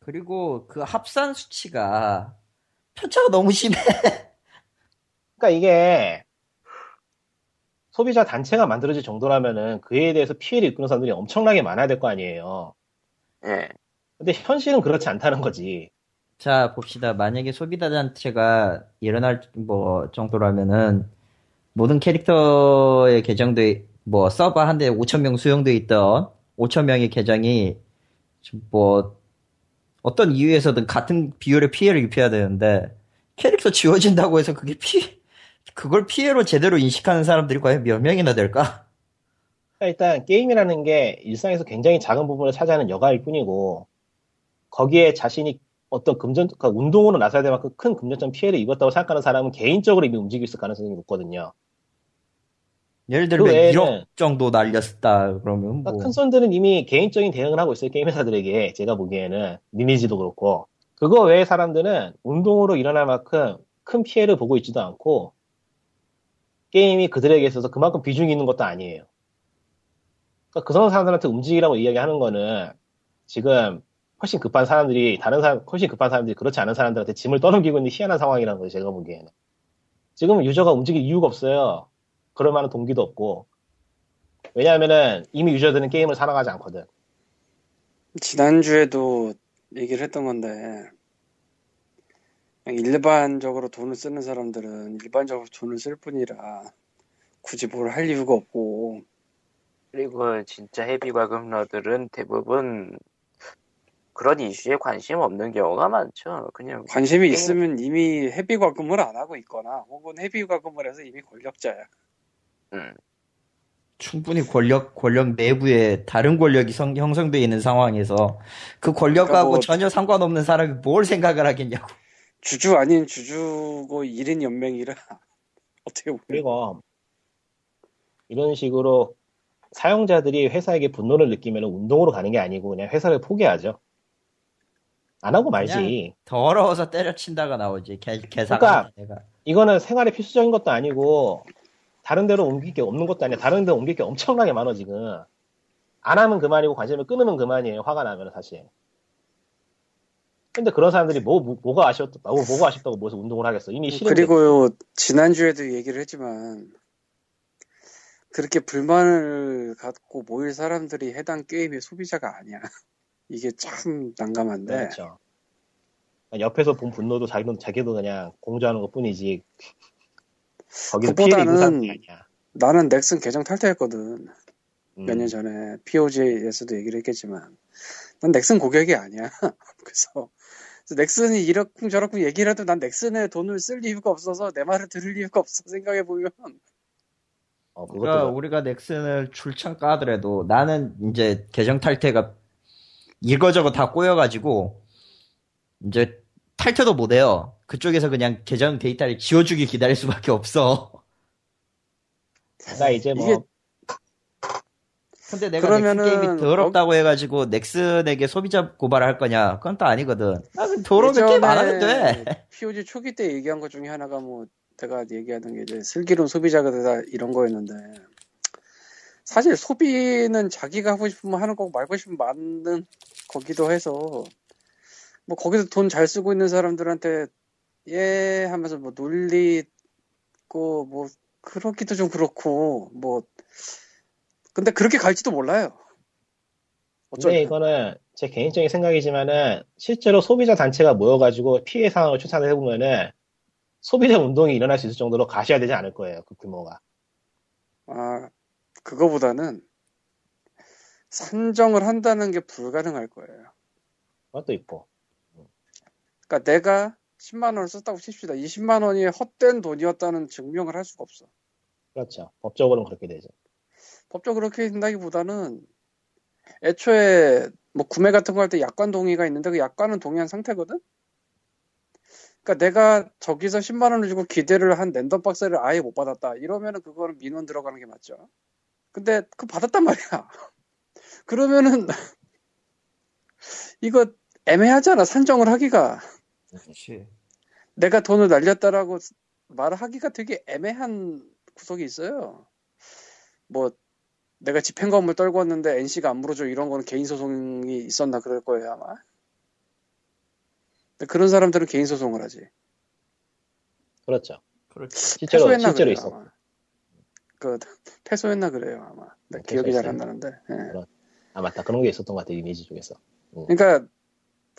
그리고 그 합산 수치가 편차가 너무 심해. 그러니까 이게 소비자 단체가 만들어질 정도라면은 그에 대해서 피해를 입는 사람들이 엄청나게 많아야 될 거 아니에요 예. 근데 현실은 그렇지 않다는 거지 자, 봅시다. 만약에 소비자 단체가 일어날 뭐 정도라면은 모든 캐릭터의 계정도 뭐 서버 한대 5천 명 수용돼 있던 5천 명의 계정이 뭐 어떤 이유에서든 같은 비율의 피해를 입혀야 되는데 캐릭터 지워진다고 해서 그게 피 그걸 피해로 제대로 인식하는 사람들이 과연 몇 명이나 될까? 그러니까 일단 게임이라는 게 일상에서 굉장히 작은 부분을 차지하는 여가일 뿐이고 거기에 자신이 어떤 금전, 그러니까 운동으로 나서야 될 만큼 큰 금전적 피해를 입었다고 생각하는 사람은 개인적으로 이미 움직일 수 있을 가능성이 높거든요. 예를 들면 그 외에는- 1억 정도 날렸다 그러면 그러니까 뭐큰 손들은 이미 개인적인 대응을 하고 있어요. 게임 회사들에게 제가 보기에는 리니지도 그렇고 그거 외의 사람들은 운동으로 일어날 만큼 큰 피해를 보고 있지도 않고 게임이 그들에게 있어서 그만큼 비중이 있는 것도 아니에요. 그러니까 그런 사람들한테 움직이라고 이야기하는 거는 지금 훨씬 급한 사람들이 다른 사람 훨씬 급한 사람들이 그렇지 않은 사람들한테 짐을 떠넘기고 있는 희한한 상황이라는 거죠. 제가 보기에는 지금 유저가 움직일 이유가 없어요. 그럴 만한 동기도 없고 왜냐하면은 이미 유저들은 게임을 사랑하지 않거든. 지난주에도 얘기를 했던 건데 일반적으로 돈을 쓰는 사람들은 일반적으로 돈을 쓸 뿐이라 굳이 뭘 할 이유가 없고 그리고 진짜 헤비 과금러들은 대부분 그런 이슈에 관심 없는 경우가 많죠. 그냥 관심이 게임- 있으면 이미 헤비 과금을 안 하고 있거나 혹은 헤비 과금을 해서 이미 권력자야. 음, 충분히 권력 권력 내부에 다른 권력이 성- 형성되어 있는 상황에서 그 권력하고 그러니까 뭐- 전혀 상관없는 사람이 뭘 생각을 하겠냐고. 주주 아닌 주주고 1인 연맹이라 [LAUGHS] 어떻게 보면 그리고 이런 식으로 사용자들이 회사에게 분노를 느끼면 운동으로 가는 게 아니고 그냥 회사를 포기하죠. 안 하고 말지. 더러워서 때려친다가 나오지. 개, 개사가 그러니까 내가. 이거는 생활에 필수적인 것도 아니고 다른 데로 옮길 게 없는 것도 아니야. 다른 데로 옮길 게 엄청나게 많아 지금. 안 하면 그만이고 관심을 끊으면 그만이에요. 화가 나면 사실. 근데 그런 사람들이 뭐, 뭐, 가 아쉬웠다, 뭐, 뭐가 아쉽다고 뭐해서 운동을 하겠어. 이미 싫은데. 그리고요 지난 주에도 얘기를 했지만 그렇게 불만을 갖고 모일 사람들이 해당 게임의 소비자가 아니야. [LAUGHS] 이게 참 난감한데 그렇죠. 옆에서 본 분노도 자기도, 자기도 그냥 공조하는 것 뿐이지. [LAUGHS] 거기서 피해를 그보다는 사람이 아니야. 나는 넥슨 계정 탈퇴했거든. 음. 몇년 전에 POG에서도 얘기를 했겠지만 난 넥슨 고객이 아니야. [LAUGHS] 그래서 넥슨이 이렇쿵 저렇쿵 얘기를 해도 난 넥슨에 돈을 쓸 이유가 없어서 내 말을 들을 이유가 없어 생각해 보면 어, 그것도 그러니까 우리가 넥슨을 출창 까더라도 나는 이제 계정 탈퇴가 이거저거 다 꼬여가지고 이제 탈퇴도 못해요. 그쪽에서 그냥 계정 데이터를 지워주기 기다릴 수밖에 없어. 내가 이제 뭐 이게- 근데 내가 그러면은 넥슨 게임이 더럽다고 해가지고 넥슨에게 소비자 고발을 할 거냐? 그건 또 아니거든. 아, 더러우면 게임 안 하면 돼. POG 초기 때 얘기한 것 중에 하나가 뭐 내가 얘기하던 게 이제 슬기로운 소비자가 되다 이런 거였는데 사실 소비는 자기가 하고 싶으면 하는 거고 말고 싶으면 맞는 거기도 해서 뭐 거기서 돈 잘 쓰고 있는 사람들한테 예 하면서 뭐 놀리고 뭐 그렇기도 좀 그렇고 뭐 근데 그렇게 갈지도 몰라요. 어쩔 근데 이거는 제 개인적인 생각이지만은 실제로 소비자 단체가 모여가지고 피해 상황을 추산을 해보면은 소비자 운동이 일어날 수 있을 정도로 가셔야 되지 않을 거예요 그 규모가 아, 그거보다는 산정을 한다는 게 불가능할 거예요. 그것도 있고 그러니까 내가 10만 원을 썼다고 칩시다. 이 10만 원이 헛된 돈이었다는 증명을 할 수가 없어. 그렇죠 법적으로는 그렇게 되죠 법적으로 그렇게 된다기보다는 애초에 뭐 구매 같은 거 할 때 약관 동의가 있는데 그 약관은 동의한 상태거든? 그러니까 내가 저기서 10만 원을 주고 기대를 한 랜덤 박스를 아예 못 받았다. 이러면은 그거는 민원 들어가는 게 맞죠. 근데 그 받았단 말이야. [LAUGHS] 그러면은 [LAUGHS] 이거 애매하잖아. 산정을 하기가. 그렇지. 내가 돈을 날렸다라고 말을 하기가 되게 애매한 구석이 있어요. 뭐 내가 집행검을 떨고 왔는데 NC가 안 물어줘 이런 거는 개인 소송이 있었나 그럴 거예요 아마. 근데 그런 사람들은 개인 소송을 하지. 그렇죠 그렇지. 실제로 패소했나 실제로 그래요, 있어 아마. 그 패소했나 그래요 아마. 네, 어, 기억이 잘 안. 나는데. 예. 아 맞다 그런 게 있었던 것 같아 이미지 쪽에서 그러니까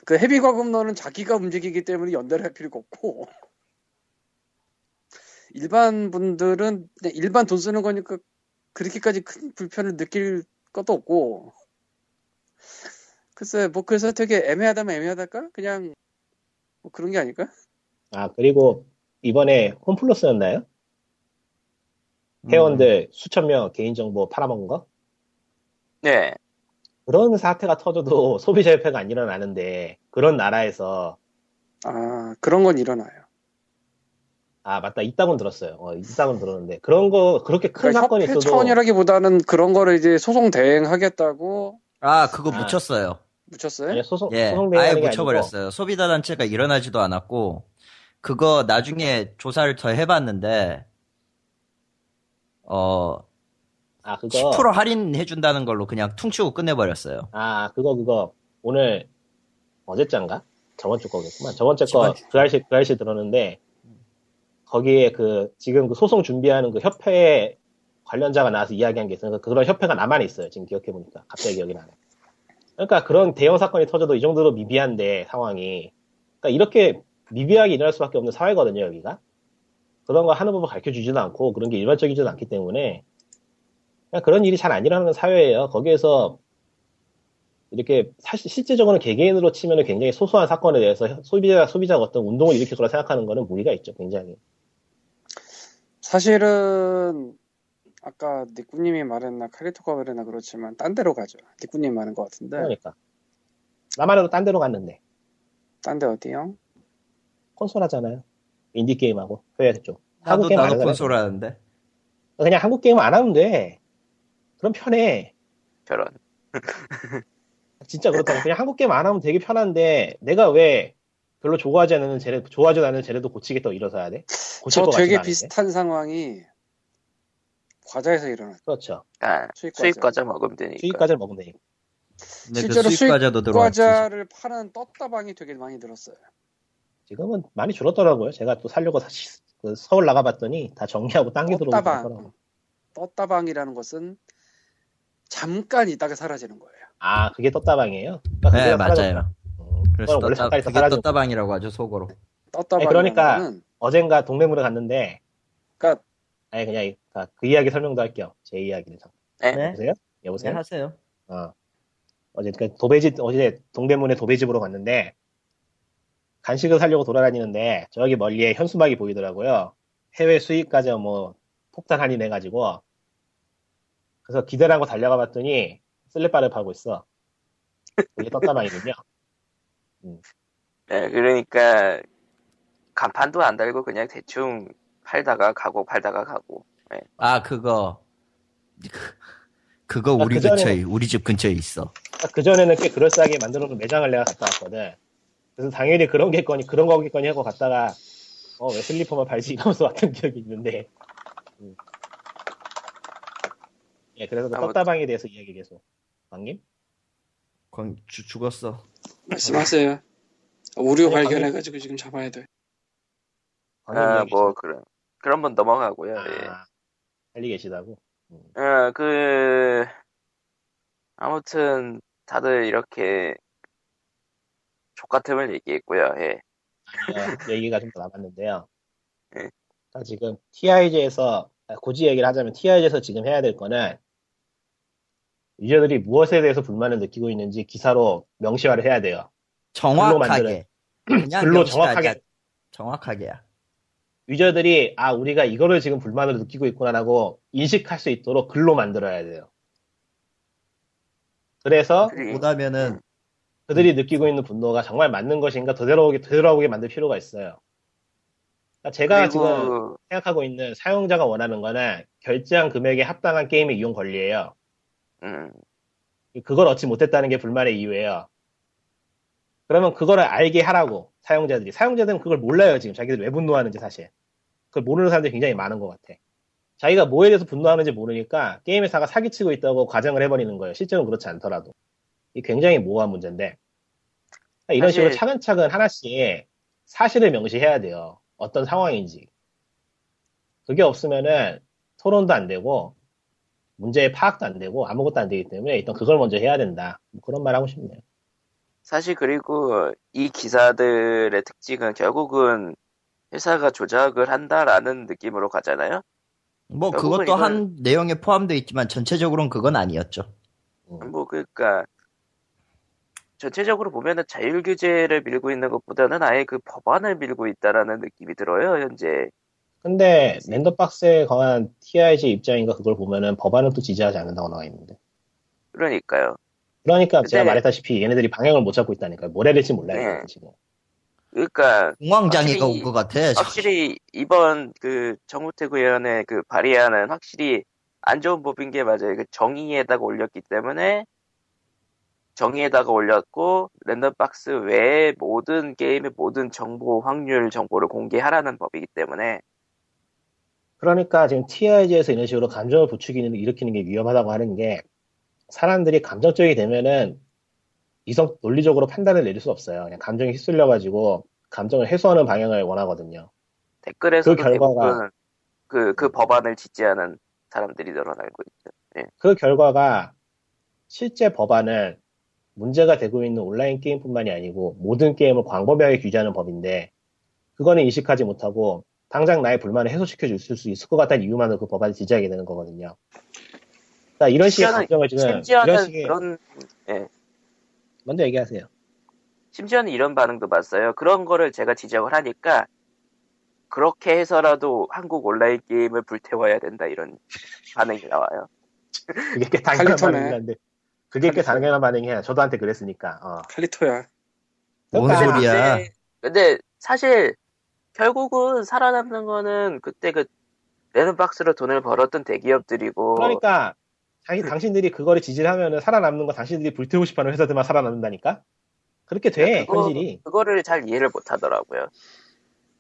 그 헤비 과금러는 자기가 움직이기 때문에 연대를 할 필요가 없고 [LAUGHS] 일반 분들은 그냥 일반 돈 쓰는 거니까 그렇게까지 큰 불편을 느낄 것도 없고 글쎄 뭐 그래서 되게 애매하다면 애매하달까 그냥 뭐 그런 게 아닐까 아 그리고 이번에 홈플러스였나요? 음. 회원들 수천 명 개인정보 팔아먹은 거? 네. 그런 사태가 터져도 소비자 협회가 안 일어나는데 그런 나라에서 아 그런 건 일어나요 아 맞다 있다고는 들었어요. 어, 있다고는 들었는데 그런 거 그렇게 큰 그러니까 사건이 협회 있어도 차원이라기보다는 그런 거를 이제 소송 대행하겠다고 아, 그거 아. 묻혔어요. 묻혔어요 아니, 소송 예, 소송 아예 대행하는 게 묻혀버렸어요. 소비자 단체가 일어나지도 않았고, 그거 나중에 조사를 더 해봤는데, 어, 아 그거 10% 할인해준다는 걸로 그냥 퉁치고 끝내버렸어요. 아 그거 그거 오늘 어제짠가 저번 주 거겠구만 저번 주 저번 거그 알씨 그 알씨 들었는데 거기에 그 지금 그 소송 준비하는 그 협회 관련자가 나와서 이야기한 게 있어요. 그런 협회가 나만 있어요. 지금 기억해 보니까 갑자기 기억이 나네. 그러니까 그런 대형 사건이 터져도 이 정도로 미비한데 상황이 그러니까 이렇게 미비하게 일어날 수밖에 없는 사회거든요 여기가 그런 거 하는 법을 가르쳐 주지도 않고 그런 게 일반적이지도 않기 때문에 그냥 그런 일이 잘 안 일어나는 사회예요. 거기에서 이렇게 사실 실제적으로는 개개인으로 치면 굉장히 소소한 사건에 대해서 소비자 소비자가 어떤 운동을 일으킬 거라 생각하는 거는 무리가 있죠, 굉장히. 사실은 아까 니꾸님이 말했나 카리토가 말했나 그렇지만 딴 데로 가죠. 니꾸님 말한 것 같은데 그러니까 나만 해도 딴 데로 갔는데 딴 데 어디요? 콘솔 하잖아요. 인디 게임하고 회사 쪽. 나도, 게임 안 나도. 콘솔 하는데. 그냥 한국 게임 안 하면 돼. 그럼 편해. 저런. 진짜 그렇다고. 그냥 한국 게임 안 하면 되게 편한데 내가 왜 별로 좋아하지 않는 쟤네 좋아하지 않는 쟤네도 고치겠다고 일어서야 돼? 고칠 저 되게 않은데. 비슷한 상황이 과자에서 일어났어요. 그렇죠. 아, 수입 수입 과자. 과자 먹으면 되니까. 수익 과자를 먹으면 되니까. 그 실제로 수입 과자도 들어왔지. 과자를 파는 떴다방이 되게 많이 늘었어요. 지금은 많이 줄었더라고요. 제가 또 살려고 사실 그 서울 나가봤더니 다 정리하고 딴 게. 그러더라고요. 떴다방이라는 것은 잠깐 있다가 사라지는 거예요. 아, 그게 떴다방이에요? 그러니까 네. 맞아요. 음, 그래서 떴다, 그게 사라졌고. 떴다방이라고 하죠, 속으로. 떴다방. 아니, 그러니까 는 어젠가 동대문에 갔는데, 그러니까 아니, 그냥, 이- 아, 그 이야기 설명도 할게요. 제 이야기를. 잠깐. 네? 여보세요? 네, 여보세요? 하세요. 어. 어제, 그 도배집, 어제 동대문에 도배집으로 갔는데, 간식을 사려고 돌아다니는데, 저기 멀리에 현수막이 보이더라고요. 해외 수입 과자 뭐, 폭탄 할인해 가지고, 그래서 기대를 하고 달려가 봤더니 슬랩바를 파고 있어. 그게 떴다방이군요. [LAUGHS] 네, 그러니까 간판도 안 달고 그냥 대충 팔다가 가고 팔다가 가고. 아 그거 그- [LAUGHS] 그거 아, 우리 그전에는- 근처에 우리 집 근처에 있어. 그 전에는 꽤 그럴싸하게 만들어 놓은 매장을 내가 갔다 왔거든. 그래서 당연히 그런 게 거니 그런 거겠거니 하고 갔다가 어 왜 슬리퍼만 팔지 이러면서 왔던 기억이 있는데. 음. 예, 그래서 그 떴다방에 대해서 이야기 계속. 왕님? 광 주- 죽었어. 말씀하세요. 오류 아니, 발견해가지고 지금 잡아야 돼. 아, 뭐 계속. 그런 그런 분 넘어가고요. 예. 아, 빨리 계시다고? 어, 그 아무튼 다들 이렇게 족같음을 얘기했고요. 예. 어, 얘기가 좀더 남았는데요. 네. 자, 지금 TIG에서 굳이 얘기를 하자면 TIG에서 지금 해야 될 거는 유저들이 무엇에 대해서 불만을 느끼고 있는지 기사로 명시화를 해야 돼요. 정확하게. 그냥 [CLEARS THROAT] 글로. 정확하게 정확하게야. 유저들이 아 우리가 이거를 지금 불만으로 느끼고 있구나라고 인식할 수 있도록 글로 만들어야 돼요. 그래서 그리- 못하면은 그들이 느끼고 있는 분노가 정말 맞는 것인가 되돌아오게 되돌아오게 만들 필요가 있어요. 그러니까 제가 지금 그리고 생각하고 있는 사용자가 원하는 거는 결제한 금액에 합당한 게임의 이용 권리예요. 음, 그걸 얻지 못했다는 게 불만의 이유예요. 그러면 그거를 알게 하라고 사용자들이 사용자들은 그걸 몰라요 지금 자기들 왜 분노하는지 사실 그걸 모르는 사람들이 굉장히 많은 것 같아. 자기가 뭐에 대해서 분노하는지 모르니까 게임 회사가 사기치고 있다고 가정을 해버리는 거예요. 실제로는 그렇지 않더라도 이 굉장히 모호한 문제인데 이런 식으로 사실- 차근차근 하나씩 사실을 명시해야 돼요. 어떤 상황인지 그게 없으면은 토론도 안 되고 문제의 파악도 안 되고 아무것도 안 되기 때문에 일단 그걸 먼저 해야 된다. 뭐 그런 말 하고 싶네요. 사실 그리고 이 기사들의 특징은 결국은 회사가 조작을 한다라는 느낌으로 가잖아요. 뭐 그것도 이건- 한 내용에 포함되어 있지만 전체적으로는 그건 아니었죠. 뭐 그러니까 전체적으로 보면은 자율 규제를 밀고 있는 것보다는 아예 그 법안을 밀고 있다라는 느낌이 들어요 현재. 근데 랜덤박스에 관한 TIG 입장인가 그걸 보면은 법안은 또 지지하지 않는다고 나와 있는데. 그러니까요. 그러니까 제가 말했다시피 얘네들이 방향을 못 잡고 있다니까요. 뭘 해야 될지 몰라요 네. 지금. 그러니까 공황장애가 확실히- 온것 같아. 확실히 이번 그 정우택 의원의 그 발의안은 확실히 안 좋은 법인 게 맞아요. 그 정의에다가 올렸기 때문에 정의에다가 올렸고 랜덤박스 외에 모든 게임의 모든 정보 확률 정보를 공개하라는 법이기 때문에 그러니까 지금 TIG에서 이런 식으로 감정을 부추기는 일으키는 게 위험하다고 하는 게 사람들이 감정적이 되면은 이성 논리적으로 판단을 내릴 수 없어요. 그냥 감정이 휩쓸려 가지고 감정을 해소하는 방향을 원하거든요. 댓글에서도 그 결과가- 대부분 그, 그 법안을 지지하는 사람들이 늘어나고 있죠. 그 결과가 실제 법안은 문제가 되고 있는 온라인 게임뿐만이 아니고 모든 게임을 광범위하게 규제하는 법인데 그거는 인식하지 못하고 당장 나의 불만을 해소시켜 줄 수 있을 것 같다는 이유만으로 그 법안을 지지하게 되는 거거든요. 그러니까 이런 식의 심지어는- 감정을 지금 이런 심지어는 식의 그런 먼저 얘기하세요. 심지어는 이런 반응도 봤어요. 그런 거를 제가 지적을 하니까 그렇게 해서라도 한국 온라인 게임을 불태워야 된다 이런 반응이 나와요. 그게 꽤 당연한 한데 그게 꽤 칼리토. 당연한 반응이에요. 저도한테 그랬으니까. 어. 칼리토야. 뭔 그러니까 소리야? 근데, 근데 사실 결국은 살아남는 거는 그때 그 랜덤박스로 돈을 벌었던 대기업들이고 그러니까 자기 당신들이 그거를 지지를 하면은 살아남는 거 당신들이 불태우고 싶어하는 회사들만 살아남는다니까. 그렇게 돼 그거- 현실이. 그거를 잘 이해를 못 하더라고요.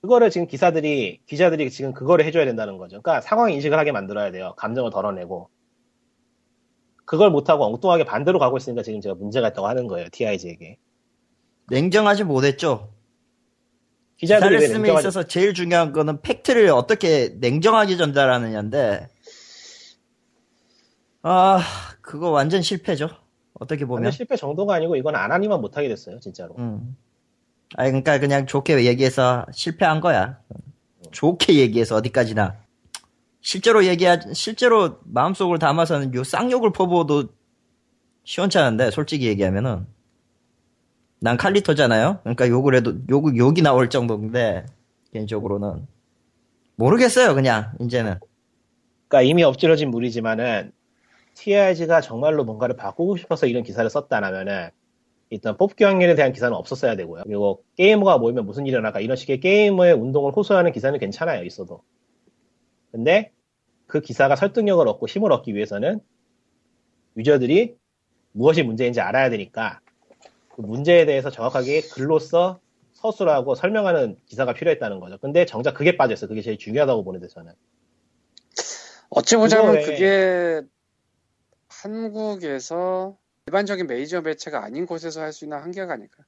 그거를 지금 기사들이 기자들이 지금 그거를 해줘야 된다는 거죠. 그러니까 상황 인식을 하게 만들어야 돼요. 감정을 덜어내고 그걸 못하고 엉뚱하게 반대로 가고 있으니까 지금 제가 문제가 있다고 하는 거예요. TIG에게 냉정하지 못했죠. 기자들이 기사를 냉정하지? 있어서 제일 중요한 거는 팩트를 어떻게 냉정하게 전달하느냐인데 아 그거 완전 실패죠. 어떻게 보면. 실패 정도가 아니고 이건 안 하니만 못하게 됐어요. 진짜로. 음. 아 그러니까 그냥 좋게 얘기해서 실패한 거야. 좋게 얘기해서 어디까지나. 실제로 얘기하 실제로 마음속을 담아서는 요 쌍욕을 퍼부어도 시원찮은데 솔직히 얘기하면은 난 칼리토잖아요. 그러니까 욕을 해도 욕 욕이 나올 정도인데 개인적으로는 모르겠어요. 그냥 이제는 그러니까 이미 엎질러진 물이지만은 TIG가 정말로 뭔가를 바꾸고 싶어서 이런 기사를 썼다라면은 일단 뽑기 확률에 대한 기사는 없었어야 되고요. 그리고 게이머가 모이면 무슨 일이 일어날까 이런 식의 게이머의 운동을 호소하는 기사는 괜찮아요, 있어도. 근데 그 기사가 설득력을 얻고 힘을 얻기 위해서는 유저들이 무엇이 문제인지 알아야 되니까 그 문제에 대해서 정확하게 글로써 서술하고 설명하는 기사가 필요했다는 거죠. 근데 정작 그게 빠졌어요. 그게 제일 중요하다고 보는데 저는. 어찌 보자면 그게 한국에서 일반적인 메이저 매체가 아닌 곳에서 할 수 있는 한계가 아닐까.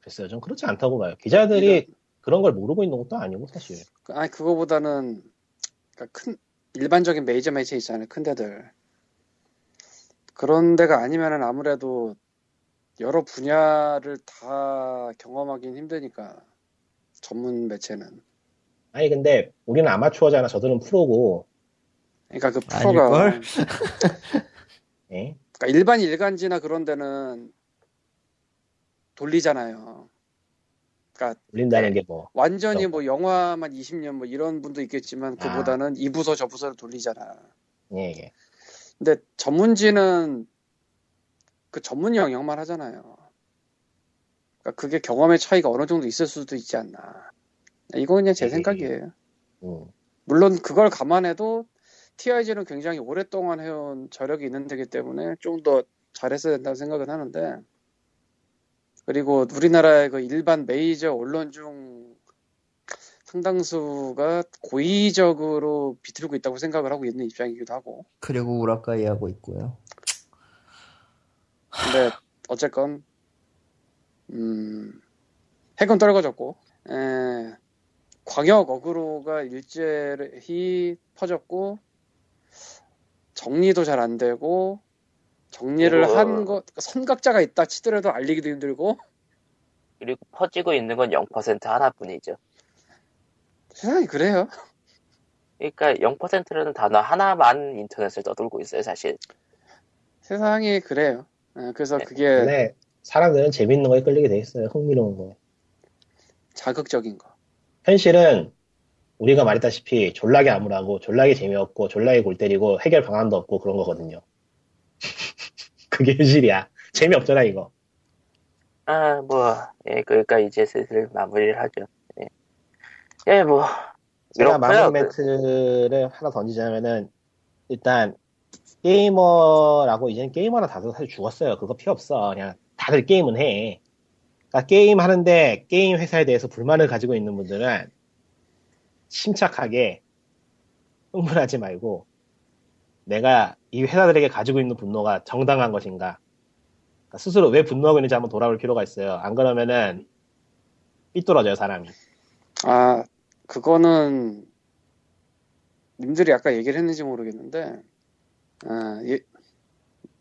글쎄요. 좀 그렇지 않다고 봐요. 기자들이 그런 걸 모르고 있는 것도 아니고 사실. 아니 그거보다는 그러니까 큰 일반적인 메이저 매체 있잖아요. 큰 데들. 그런 데가 아니면은 아무래도 여러 분야를 다 경험하기는 힘드니까 전문 매체는. 아니 근데 우리는 아마추어잖아. 저들은 프로고. 그러니까 그 프로가? [LAUGHS] 예? 그러니까 일반 일간지나 그런 데는 돌리잖아요. 그러니까 울린다는 게 뭐. 완전히. 뭐 영화만 20년 뭐 이런 분도 있겠지만 그보다는 이 부서 저 부서를 돌리잖아. 예, 예. 근데 전문지는 그 전문 영역만 하잖아요. 그러니까 그게 경험의 차이가 어느 정도 있을 수도 있지 않나. 이건 그냥 제 예. 생각이에요. 음. 물론 그걸 감안해도 TIG는 굉장히 오랫동안 해온 저력이 있는 데기 때문에 좀 더 잘했어야 된다고 생각은 하는데 그리고 우리나라의 그 일반 메이저 언론 중 상당수가 고의적으로 비틀고 있다고 생각을 하고 있는 입장이기도 하고 그리고 우라카이 하고 있고요. 근데 어쨌건 음 핵은 떨궈졌고 에, 광역 어그로가 일제히 퍼졌고 정리도 잘 안 되고 정리를 그거- 한것 선각자가 있다 치더라도 알리기도 힘들고 그리고 퍼지고 있는 건 0% 하나뿐이죠. 세상이 그래요. 그러니까 0%라는 단어 하나만 인터넷을 떠돌고 있어요, 사실. 세상이 그래요. 에, 그래서 네. 그게 근데 사람들은 재밌는 거에 끌리게 돼 있어요. 흥미로운 거. 자극적인 거. 현실은 우리가 말했다시피 졸라게 암울하고 졸라게 재미없고 졸라게 골 때리고 해결 방안도 없고 그런 거거든요. [LAUGHS] 그게 현실이야. 재미없잖아 이거. 아, 뭐, 예, 그러니까 이제 슬슬 마무리를 하죠. 예, 예 뭐, 제가 마무리. 멘트를 하나 던지자면은 일단 게이머라고 이제는 게이머나 다들 사실 죽었어요. 그거 필요 없어. 그냥 다들 게임은 해. 그러니까 게임 하는데 게임 회사에 대해서 불만을 가지고 있는 분들은 침착하게 흥분하지 말고 내가 이 회사들에게 가지고 있는 분노가 정당한 것인가 그러니까 스스로 왜 분노하고 있는지 한번 돌아볼 필요가 있어요. 안 그러면은 삐뚤어져요 사람이. 아, 그거는 님들이 아까 얘기를 했는지 모르겠는데, 아, 예,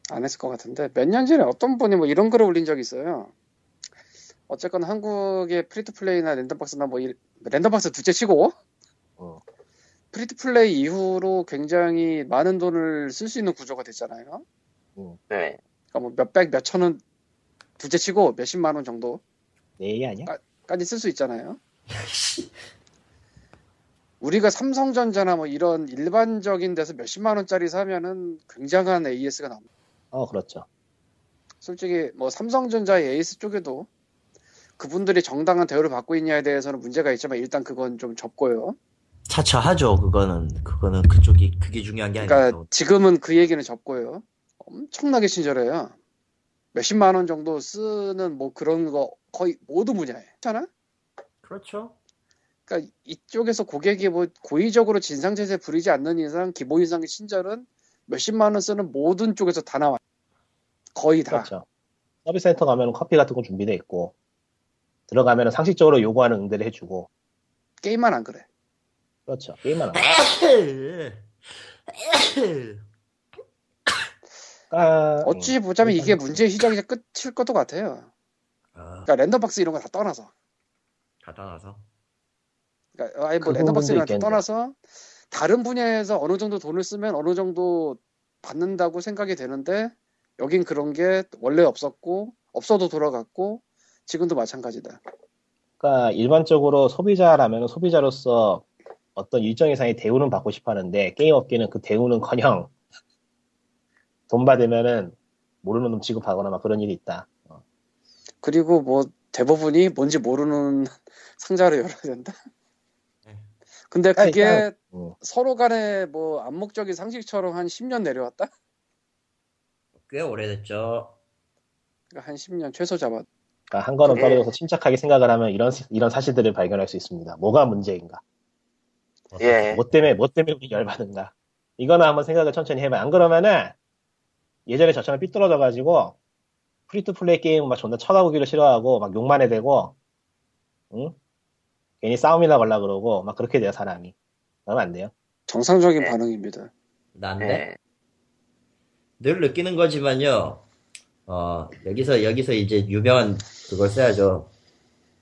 안 했을 것 같은데 몇 년 전에 어떤 분이 뭐 이런 글을 올린 적이 있어요. 어쨌건 한국의 프리투플레이나 랜덤박스나 뭐 이- random box 둘째 치고 어. free to play 이후로 굉장히 많은 돈을 쓸 수 있는 구조가 됐잖아요. 네. 그러니까 뭐 몇백 몇천 원 둘째 치고 몇십만 원 정도 내 얘기 아니야? 까지 쓸 수 있잖아요. [LAUGHS] 우리가 삼성전자나 뭐 이런 일반적인 데서 몇십만 원짜리 사면은 굉장한 AS가 나옵니다. 어 그렇죠. 솔직히 뭐 삼성전자의 AS 쪽에도 그분들이 정당한 대우를 받고 있냐에 대해서는 문제가 있지만 일단 그건 좀 접고요. 차차 하죠. 그거는 그거는 그쪽이 그게 중요한 게 그러니까 아니죠. 지금은 그 얘기는 접고요. 엄청나게 친절해요. 몇십만 원 정도 쓰는 뭐 그런 거 거의 모두 분야에. 괜찮아? 그렇죠. 그러니까 이쪽에서 고객이 뭐 고의적으로 진상제세 부리지 않는 이상 기본 이상의 친절은 몇십만 원 쓰는 모든 쪽에서 다 나와. 요 거의 다. 그렇죠. 서비스 센터 가면 커피 같은 거 준비돼 있고 들어가면 상식적으로 요구하는 응대를 해주고 게임만 안 그래. 그렇죠. 게임만 안 하니까 [COUGHS] 어찌 보자면 이게 문제의 시작이자 끝일 것도 같아요. 아, 그러니까 랜덤박스 이런 거 다 떠나서. 다 떠나서. 그러니까 아예 뭐그 있겠네. 떠나서 다른 분야에서 어느 정도 돈을 쓰면 어느 정도 받는다고 생각이 되는데 여긴 그런 게 원래 없었고 없어도 돌아갔고 지금도 마찬가지다. 그러니까 일반적으로 소비자라면 소비자로서 어떤 일정 이상의 대우는 받고 싶어 하는데 게임 업계는 그 대우는커녕 [LAUGHS] 돈 받으면은 모르는 놈 취급하거나 막 그런 일이 있다. 어. 그리고 뭐 대부분이 뭔지 모르는 [LAUGHS] 상자를 열어야 된다. 네. 근데 아니, 그게 그냥- 음. 서로 간에 뭐 암묵적인 상식처럼 한 10년 내려왔다? 꽤 오래됐죠. 그러니까 한 10년 최소 잡아. 그러니까 한 걸음 그게- 떨어져서 침착하게 생각을 하면 이런 이런 사실들을 발견할 수 있습니다. 뭐가 문제인가? 예. 뭐 때문에 뭐 때문에 우리 열받은가? 이거는 한번 생각을 천천히 해봐. 안 그러면은 예전에 저처럼 삐뚤어져가지고 free to play 게임 막 존나 쳐다보기를 싫어하고 막 욕만 해대고 응? 괜히 싸움이나 걸라 그러고 막 그렇게 돼요 사람이. 그러면 안 돼요. 정상적인 네. 반응입니다. 난데 예. 늘 느끼는 거지만요. 어 여기서 여기서 이제 유명한 그걸 써야죠.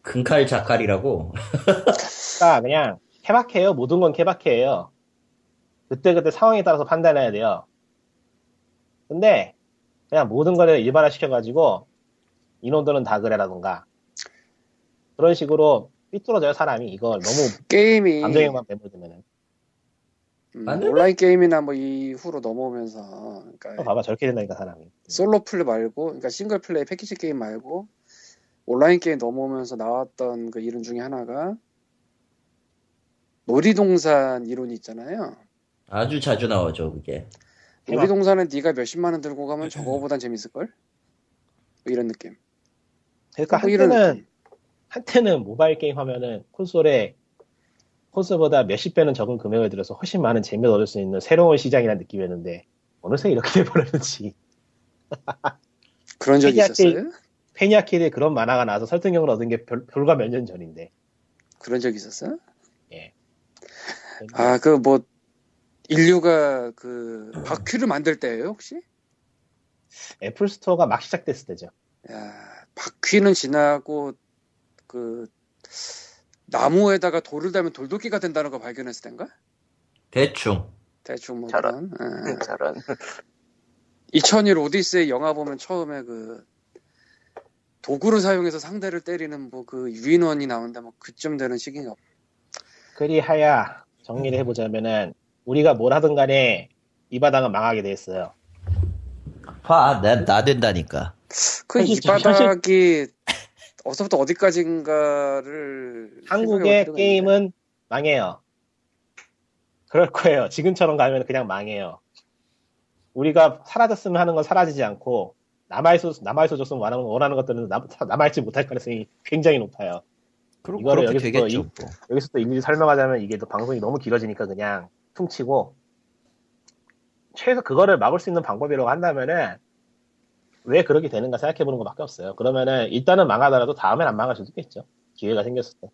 큰칼 자칼이라고. 그러니까 [LAUGHS] 그냥 케바케예요. 모든 건 케바케예요. 그때 그때 상황에 따라서 판단해야 돼요. 근데 그냥 모든 거를 일반화 시켜가지고 이놈들은 다 그래라던가 그런 식으로 삐뚤어져요 사람이 이걸 너무 게임이 감정에만 매몰되면은 음? 온라인 게임이나 뭐 이후로 넘어오면서 그러니까 봐봐 저렇게 된다니까 사람이 솔로 플레이 말고 그러니까 싱글 플레이 패키지 게임 말고 온라인 게임 넘어오면서 나왔던 그 이론 중에 하나가 놀이동산 이론이 있잖아요. 아주 자주 나오죠 그게. 해봐. 놀이동산은 네가 몇십만 원 들고 가면 저거보단 재밌을 걸? 뭐 이런 느낌. 그러니까 뭐 한때는. 한때는 모바일 게임 하면은 콘솔에 콘솔보다 몇십 배는 적은 금액을 들여서 훨씬 많은 재미를 얻을 수 있는 새로운 시장이라는 느낌이었는데 어느새 이렇게 [LAUGHS] 돼버렸는지 [LAUGHS] 그런 적이 있었어요? Penny Arcade에 그런 만화가 나와서 설득력을 얻은 게 별, 불과 몇 년 전인데 그런 적이 있었어요? 예. 아, 그 뭐 인류가 그 바퀴를 만들 때예요, 혹시? App Store가 막 시작됐을 때죠. 야, 바퀴는 지나고 그 나무에다가 돌을 달면 돌도끼가 된다는 거 발견했을 땐가? 대충. 대충 뭐 저런. 그런. 예. 저런. [LAUGHS] 2001 오디세이 영화 보면 처음에 그 도구를 사용해서 상대를 때리는 뭐 그 유인원이 나오는데 뭐 그쯤 되는 시기가 그리하여 정리를 해보자면은 우리가 뭘 하든 간에 이 바닥은 망하게 돼 있어요. 봐, 나, 나 된다니까. 그 이 바닥이 어디서부터 어디까지인가를 한국의 필요가 있는데. 게임은 망해요. 그럴 거예요. 지금처럼 가면 그냥 망해요. 우리가 사라졌으면 하는 건 사라지지 않고 남아있어 남아있어 줬으면 원하는, 원하는 것들은 남, 남아있지 못할 가능성이 굉장히 높아요. 그럼 이거를 그렇게 여기서 또 되겠죠. 이- 뭐. 여기서 또 일일이 설명하자면 이게 또 방송이 너무 길어지니까 그냥 퉁치고 최소 그거를 막을 수 있는 방법이라고 한다면은 왜 그렇게 되는가 생각해보는 것밖에 없어요. 그러면은 일단은 망하더라도 다음엔 안 망할 수도 있겠죠. 기회가 생겼을 때.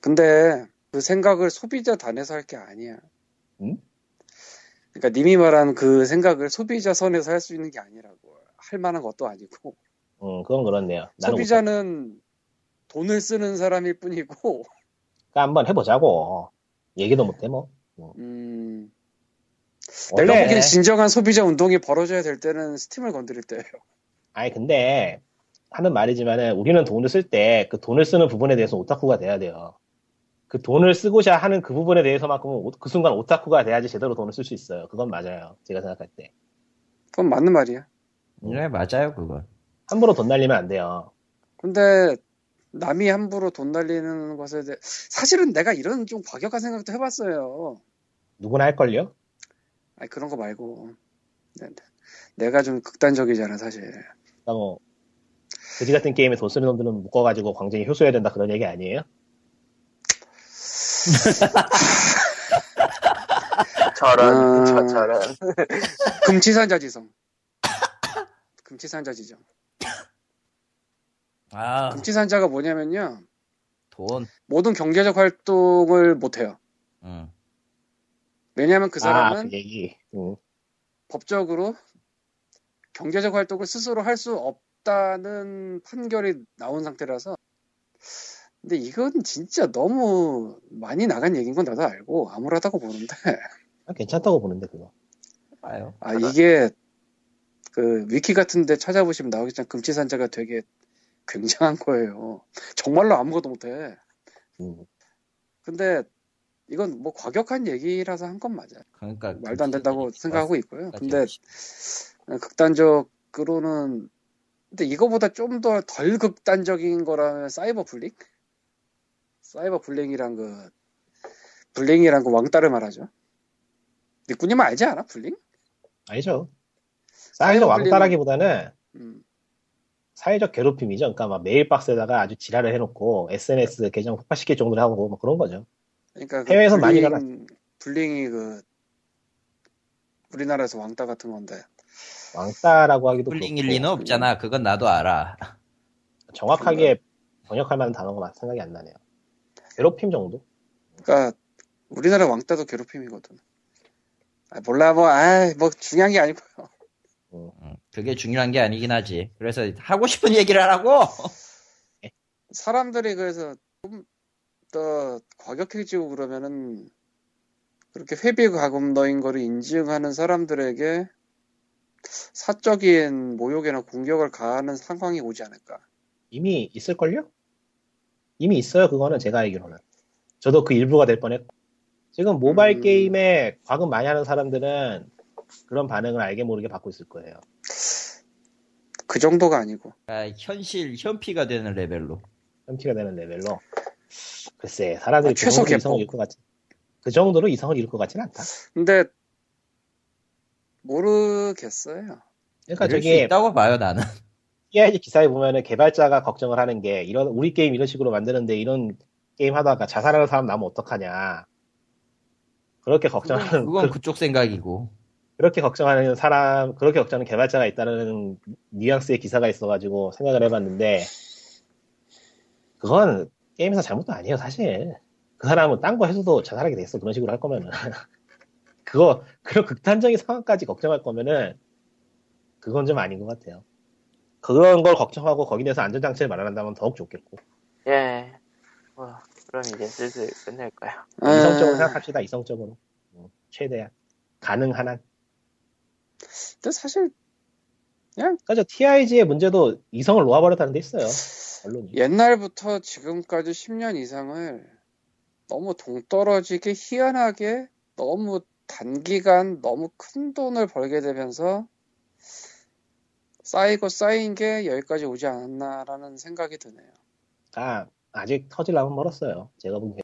근데 그 생각을 소비자 단에서 할 게 아니야. 응? 그러니까 님이 말한 그 생각을 소비자 선에서 할 수 있는 게 아니라고. 할 만한 것도 아니고. 음, 그건 그렇네요. 소비자는 돈을 쓰는 사람일 뿐이고, 그러니까 한번 해보자고. 얘기도 못해 뭐. 음, 원래 내가 보기엔 진정한 소비자 운동이 벌어져야 될 때는 스팀을 건드릴 때예요. 아니 근데 하는 말이지만은 우리는 돈을 쓸 때 그 돈을 쓰는 부분에 대해서 오타쿠가 돼야 돼요. 그 돈을 쓰고자 하는 그 부분에 대해서만큼은 오- 그 순간 오타쿠가 돼야지 제대로 돈을 쓸 수 있어요. 그건 맞아요. 제가 생각할 때. 그건 맞는 말이야. 네, 맞아요, 그건. 함부로 돈 날리면 안 돼요. 근데 남이 함부로 돈 날리는 것에 대해 사실은 내가 이런 좀 과격한 생각도 해봤어요. 누구나 할걸요? 아니 그런 거 말고 네, 네. 내가 좀 극단적이잖아 사실. 그러니까 뭐 그지 같은 게임에 돈 쓰는 놈들은 묶어가지고 광쟁이 효소해야 된다 그런 얘기 아니에요? [LAUGHS] 저런, 아. 저, 저런. [LAUGHS] 금치산자지성. 금치산자지정. [LAUGHS] 아, 금치산자가 뭐냐면요. 돈. 모든 경제적 활동을 못해요. 응. 왜냐하면 그 아, 사람은 그 얘기. 응. 법적으로 경제적 활동을 스스로 할 수 없다는 판결이 나온 상태라서 근데 이건 진짜 너무 많이 나간 얘기인 건 나도 알고 암울하다고 보는데 아, 괜찮다고 보는데 그거. 봐요. 아 이게 그 위키 같은데 찾아보시면 나오겠지만 금치산자가 되게 굉장한 거예요. 정말로 아무것도 못해. 음. 근데 이건 뭐 과격한 얘기라서 한 건 맞아요. 그러니까 말도 안 된다고 생각하고 있고요. 근데 극단적으로는 근데 이거보다 좀 더 덜 극단적인 거라면 사이버 불링? 사이버 불링이란 그 불링이란 그 왕따를 말하죠. 니꾸님은 알지 않아 불링? 아니죠. 사이적 사이버 왕따라기보다는 음. 사회적 괴롭힘이죠. 그러니까 막 메일 박스에다가 아주 지랄을 해놓고 SNS 계정 폭파시킬 정도로 하고 뭐 그런 거죠. 그러니까 그 해외에선 많이 불링, 불링이 그 우리나라에서 왕따 같은 건데 왕따라고 하기도 훌링 그렇고 일리는 없잖아. 그건 나도 알아. 정확하게 번역할 만한 단어가 생각이 안 나네요. 괴롭힘 정도? 그러니까 우리나라 왕따도 괴롭힘이거든. 아, 몰라 뭐, 아, 뭐 중요한 게 아니고요. 음, 그게 중요한 게 아니긴 하지. 그래서 하고 싶은 얘기를 하라고. 사람들이 그래서 좀 더 과격해지고 그러면은 그렇게 회비 가금너인 거를 인증하는 사람들에게 사적인 모욕이나 공격을 가하는 상황이 오지 않을까. 이미 있을걸요? 이미 있어요. 그거는 제가 알기로는. 저도 그 일부가 될 뻔했고. 지금 모바일 음. 게임에 과금 많이 하는 사람들은 그런 반응을 알게 모르게 받고 있을 거예요. 그 정도가 아니고. 아, 현실 현피가 되는 레벨로. 현피가 되는 레벨로. 글쎄, 사람들이 아, 그 최소 개법. 이성을 잃을 것 같지. 그 정도로 이성을 잃을 것 같지는 않다. 근데 모르겠어요. 그러니까 저기 있다고 봐요 나는. TIG 기사에 보면은 개발자가 걱정을 하는 게 이런 우리 게임 이런 식으로 만드는데 이런 게임 하다가 자살하는 사람 나면 어떡하냐. 그렇게 걱정하는 그건 그, 그쪽 생각이고. 그렇게 걱정하는 사람 그렇게 걱정하는 개발자가 있다는 뉘앙스의 기사가 있어가지고 생각을 해봤는데 그건 게임에서 잘못도 아니에요 사실. 그 사람은 딴 거 해서도 자살하게 됐어 그런 식으로 할 거면은 [LAUGHS] 그거 그런 극단적인 상황까지 걱정할 거면은 그건 좀 아닌 것 같아요. 그런 걸 걱정하고 거기에 대해서 안전장치를 마련한다면 더욱 좋겠고 예. 뭐, 그럼 이제 슬슬 끝낼까요? 이성적으로 아, 생각합시다 이성적으로 음, 최대한 가능한 한 근데 사실 그러니까 저 TIG의 문제도 이성을 놓아버렸다는 데 있어요 언론이 옛날부터 지금까지 10년 이상을 너무 동떨어지게 희한하게 너무 단기간 너무 큰 돈을 벌게 되면서 쌓이고 쌓인 게 여기까지 오지 않았나라는 생각이 드네요. 아 아직 터질라면 멀었어요 제가 보기엔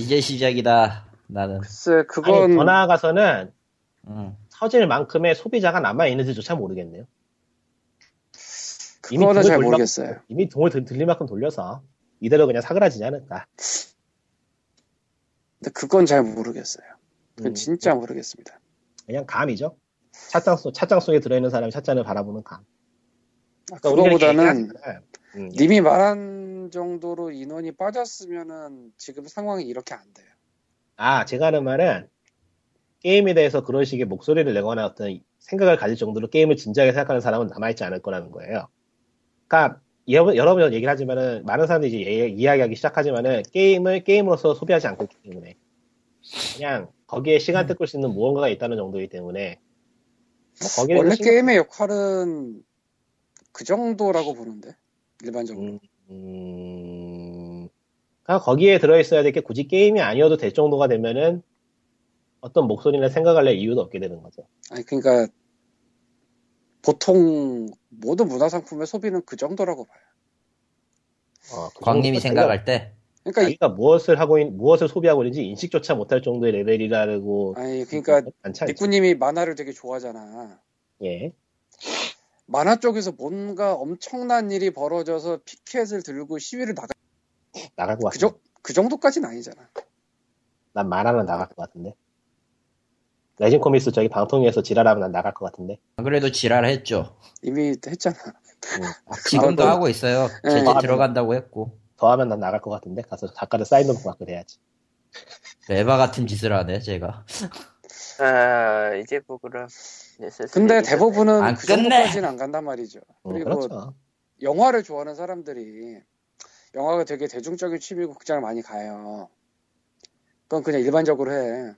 이제 시작이다. 나는. 글쎄 아니 그건 더 나아가서는 음. 터질 만큼의 소비자가 남아있는지조차 모르겠네요 돈을 잘 모르겠어요. 이미 돈을 들- 들릴 만큼 돌려서 이대로 그냥 사그라지지 않을까 근데 그건 잘 모르겠어요. 그건 음, 진짜 모르겠습니다. 그냥 감이죠 찻잔, 속, 찻잔 속에 들어있는 사람이 찻잔을 바라보는 감 아, 그러니까 그거보다는 얘기하잖아요. 음, 님이 말한 정도로 인원이 빠졌으면은 지금 상황이 이렇게 안 돼요. 아, 제가 하는 말은 게임에 대해서 그런 식의 목소리를 내거나 어떤 생각을 가질 정도로 게임을 진지하게 생각하는 사람은 남아있지 않을 거라는 거예요. 그러니까 여러, 여러 번 얘기를 하지만은 많은 사람들이 이제 예- 이야기하기 시작하지만은 게임을 게임으로서 소비하지 않고 있기 때문에 그냥 거기에 시간 뜯을 수 있는 무언가가 있다는 정도이기 때문에 뭐 원래 신경- 게임의 역할은 그 정도라고 보는데 일반적으로. 음, 음, 그러니까 거기에 들어있어야 될 게 굳이 게임이 아니어도 될 정도가 되면은 어떤 목소리나 생각을 낼 이유도 없게 되는 거죠. 아니 그러니까 보통 모든 문화상품의 소비는 그 정도라고 봐요. 어, 그 광님이 정도가 생각할 때. 그러니까 이- 자기가 무엇을 하고 있, 무엇을 소비하고 있는지 인식조차 못할 정도의 레벨이라고 아니 그러니까. 니꾸님이 만화를 되게 좋아하잖아. 예. 만화 쪽에서 뭔가 엄청난 일이 벌어져서 피켓을 들고 시위를 나가 나갈 것 그, 같은데. 정, 그 정도까지는 아니잖아. 난 말하면 나갈 것 같은데. 레진 코믹스 저기 방통위에서 지랄하면 난 나갈 것 같은데. 안 그래도 지랄했죠. 이미 했잖아. 음. 아, [LAUGHS] 지금도 그것도- 하고 있어요. 예. 제재 아, 들어간다고 했고. 더하면 난 나갈 것 같은데. 가서 작가를 사인 놓고 막 그래야지. 레바 같은 짓을 하네, 제가. 아, 이제 뭐 그럼. 슬슬 근데 대부분은 안그 끝내. 정도까지는 안 간단 말이죠. 음, 그리고 그렇죠. 영화를 좋아하는 사람들이 영화가 되게 대중적인 취미고 극장을 많이 가요. 그건 그냥 일반적으로 해.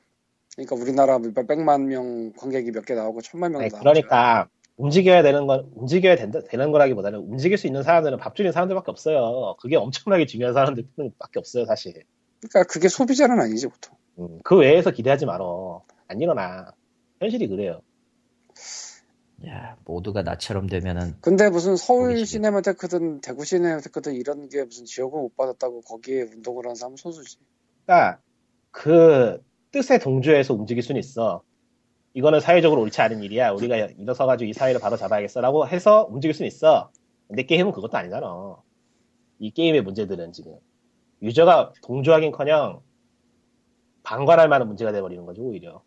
그러니까 우리나라 몇 백만 명 관객이 몇 개 나오고 천만 명 나오고. 그러니까 움직여야 되는 건 움직여야 된다, 되는 거라기보다는 움직일 수 있는 사람들은 밥 줄이는 사람들밖에 없어요. 그게 엄청나게 중요한 사람들밖에 없어요, 사실. 그러니까 그게 소비자는 아니지 보통. 음, 그 외에서 기대하지 말어. 안 일어나. 현실이 그래요. 야, 모두가 나처럼 되면은 근데 무슨 서울. 시네마테크든 대구 시네마테크든 이런 게 무슨 지역을 못 받았다고 거기에 운동을 하는 사람은 소수지. 그러니까 그 뜻에 동조해서 움직일 수는 있어. 이거는 사회적으로 옳지 않은 일이야. 우리가 일어서가지고 이 사회를 바로 잡아야겠어라고 해서 움직일 수는 있어. 근데 게임은 그것도 아니잖아. 이 게임의 문제들은 지금 유저가 동조하긴커녕 방관할 만한 문제가 돼버리는 거죠 오히려.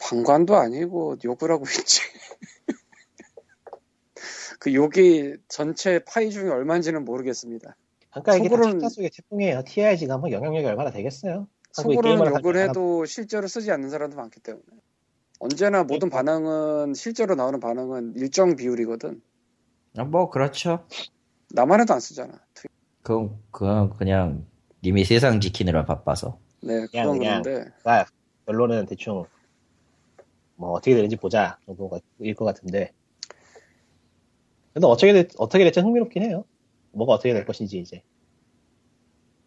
방관도 아니고 욕을 하고 있지. [LAUGHS] 그 욕이 전체 파이 중에 얼마인지는 모르겠습니다. 그러니까 이게 속으로는- 속의 태풍이에요. TIG가 뭐 영향력이 얼마나 되겠어요? 속으로는 욕을 해도 실제로 쓰지 않는 사람도 많기 때문에. 언제나 모든 그러니까. 반응은 실제로 나오는 반응은 일정 비율이거든. 아, 뭐 그렇죠. 나만 해도 안 쓰잖아. 그건 그건 그냥 님이 세상 지키느라 바빠서. 네, 그냥, 그건 그냥. 그런데 그러니까 결론은 대충 뭐 어떻게 되는지 보자 정도일 것 같은데. 근데 어떻게 됐, 어떻게 될지 흥미롭긴 해요. 뭐가 어떻게 될 것인지 이제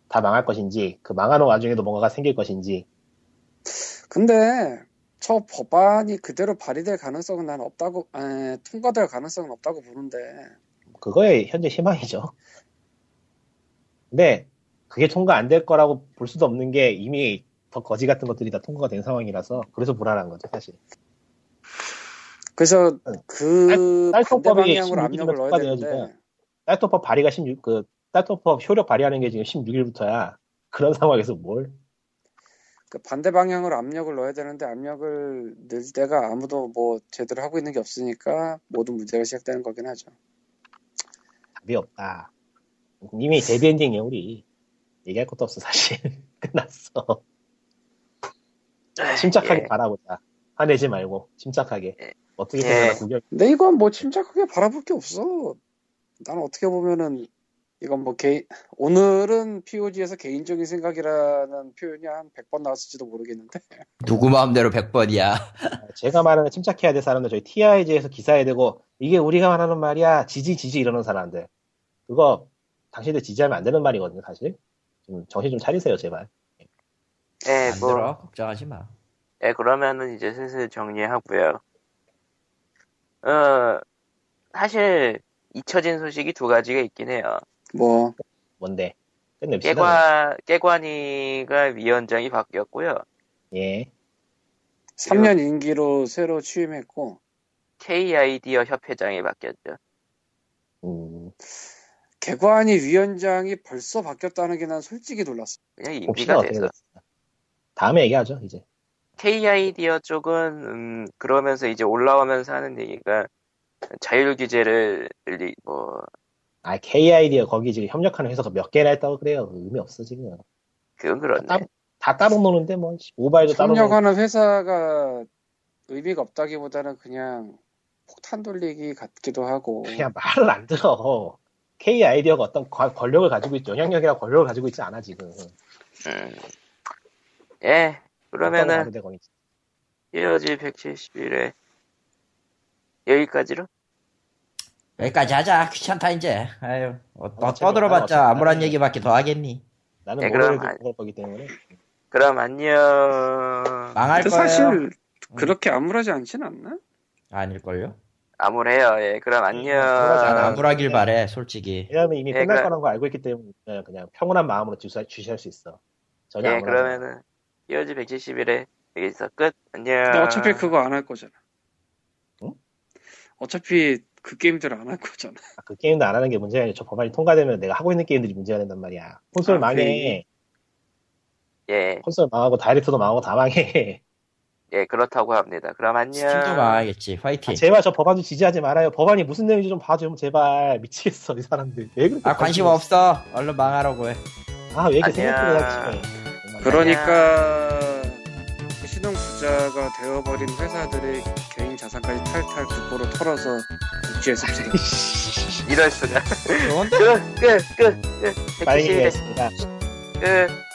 다 망할 것인지 그 망하는 와중에도 뭔가가 생길 것인지 근데 저 법안이 그대로 발의될 가능성은 난 없다고 에, 통과될 가능성은 없다고 보는데 그거에 현재 희망이죠. 근데 그게 통과 안 될 거라고 볼 수도 없는 게 이미 더 거지 같은 것들이 다 통과가 된 상황이라서 그래서 불안한 거죠 사실. 그래서 응. 그 딸- 반대 방향으로 16일 압력을 넣어야. 되는데 딸토법 발의가 16, 그, 딸토법 효력 발의하는 게 지금 16일부터야. 그런 상황에서 뭘? 그 반대 방향으로 압력을 넣어야 되는데 압력을 넣을 때가 아무도 뭐 제대로 하고 있는 게 없으니까 모든 문제가 시작되는 거긴 하죠. 답이 없다. 이미 데드엔딩이야, 우리. 얘기할 것도 없어, 사실. [LAUGHS] 끝났어. 침착하게 예. 바라보자. 화내지 말고, 침착하게. 예. 어떻게 예. 되나 구경. 근데 이건 뭐 침착하게 바라볼 게 없어. 나는 어떻게 보면은 이건 뭐 개인 오늘은 POG에서 개인적인 생각이라는 표현이 한 100번 나왔을지도 모르겠는데 [LAUGHS] 누구 마음대로 100번이야. 제가 말하는 침착해야 될 사람들, 저희 TIG에서 기사에 대고, 이게 우리가 말하는 말이야, 지지, 지지 이러는 사람들. 그거, 당신들 지지하면 안 되는 말이거든요, 사실. 좀 정신 좀 차리세요, 제발. 예, 안 뭐, 들어. 걱정하지 마. 예, 그러면은 이제 슬슬 정리하고요. 어, 사실 잊혀진 소식이 두 가지가 있긴 해요. 뭐 뭔데? 끝냅시다. 깨관 깨관이가 위원장이 바뀌었고요. 예. 3년 임기로 새로 취임했고 K 아이디어 협회장이 바뀌었죠. 음, 개관이 위원장이 벌써 바뀌었다는 게 난 솔직히 놀랐어. 그냥 임기가 돼서. 됐어. 다음에 얘기하죠, 이제. K 아이디어 쪽은 음, 그러면서 이제 올라오면서 하는 얘기가 자율 규제를 리- 뭐 아, K-아이디어 거기 지금 협력하는 회사가 몇 개나 했다고 그래요. 의미 없어, 지금. 그건 그렇네. 따로, 다 따로 노는데, 뭐, 모바일도 따로 노는데. 협력하는 회사가 의미가 없다기보다는 그냥 폭탄 돌리기 같기도 하고 그냥 말을 안 들어. K-아이디어가 어떤 관- 권력을 가지고 있, 영향력이나 권력을 가지고 있지 않아, 지금. 음. 예, 그러면은 POG 171회 여기까지로? 여기까지 하자. 귀찮다 이제. 아유, 어, 또 어차피 떠들어봤자 아무런 얘기밖에 더 하겠니? 나는 네, 그럼 갈 거기 때문에. 그럼 안녕. 망할 거예요. 사실 그렇게 암울하지 않진 않나? 아닐걸요? 아무래요. 예, 그럼 안녕. 난 아, 아무라길 네. 바래, 솔직히. 왜냐면 이미 예, 끝날 그래. 거라는 거 알고 있기 때문에, 그냥, 평온한 마음으로 주시, 주시할 수 있어. 전혀 예, 그러면은 POG 171회 여기서 끝. 안녕. 근데 어차피 그거 안 할 거잖아. 응? 어차피 그 게임들 안 할 거잖아. 아, 그 게임도 안 하는 게 문제가 아니라 저 법안이 통과되면 내가 하고 있는 게임들이 문제가 된단 말이야. 콘솔 아, 망해. 예, 콘솔 망하고 다이렉트도 망하고 다 망해. 예, 그렇다고 합니다. 그럼 안녕. 스팀도 망하겠지. 화이팅. 아, 제발 저 법안 좀 지지하지 말아요. 법안이 무슨 내용인지 좀 봐줘, 제발. 미치겠어, 이 사람들. 왜 그렇게. 아, 관심 없어. 얼른 망하라고 해. 아, 왜 이렇게. 생각보다 작심해. 그러니까 신용 부자가 되어버린 회사들의 개인 자산까지 탈탈 국보로 털어서 국지에서 이럴 수가. 끝, 끝, 끝, 끝. 빨리 171회 얘기했습니다. 끝.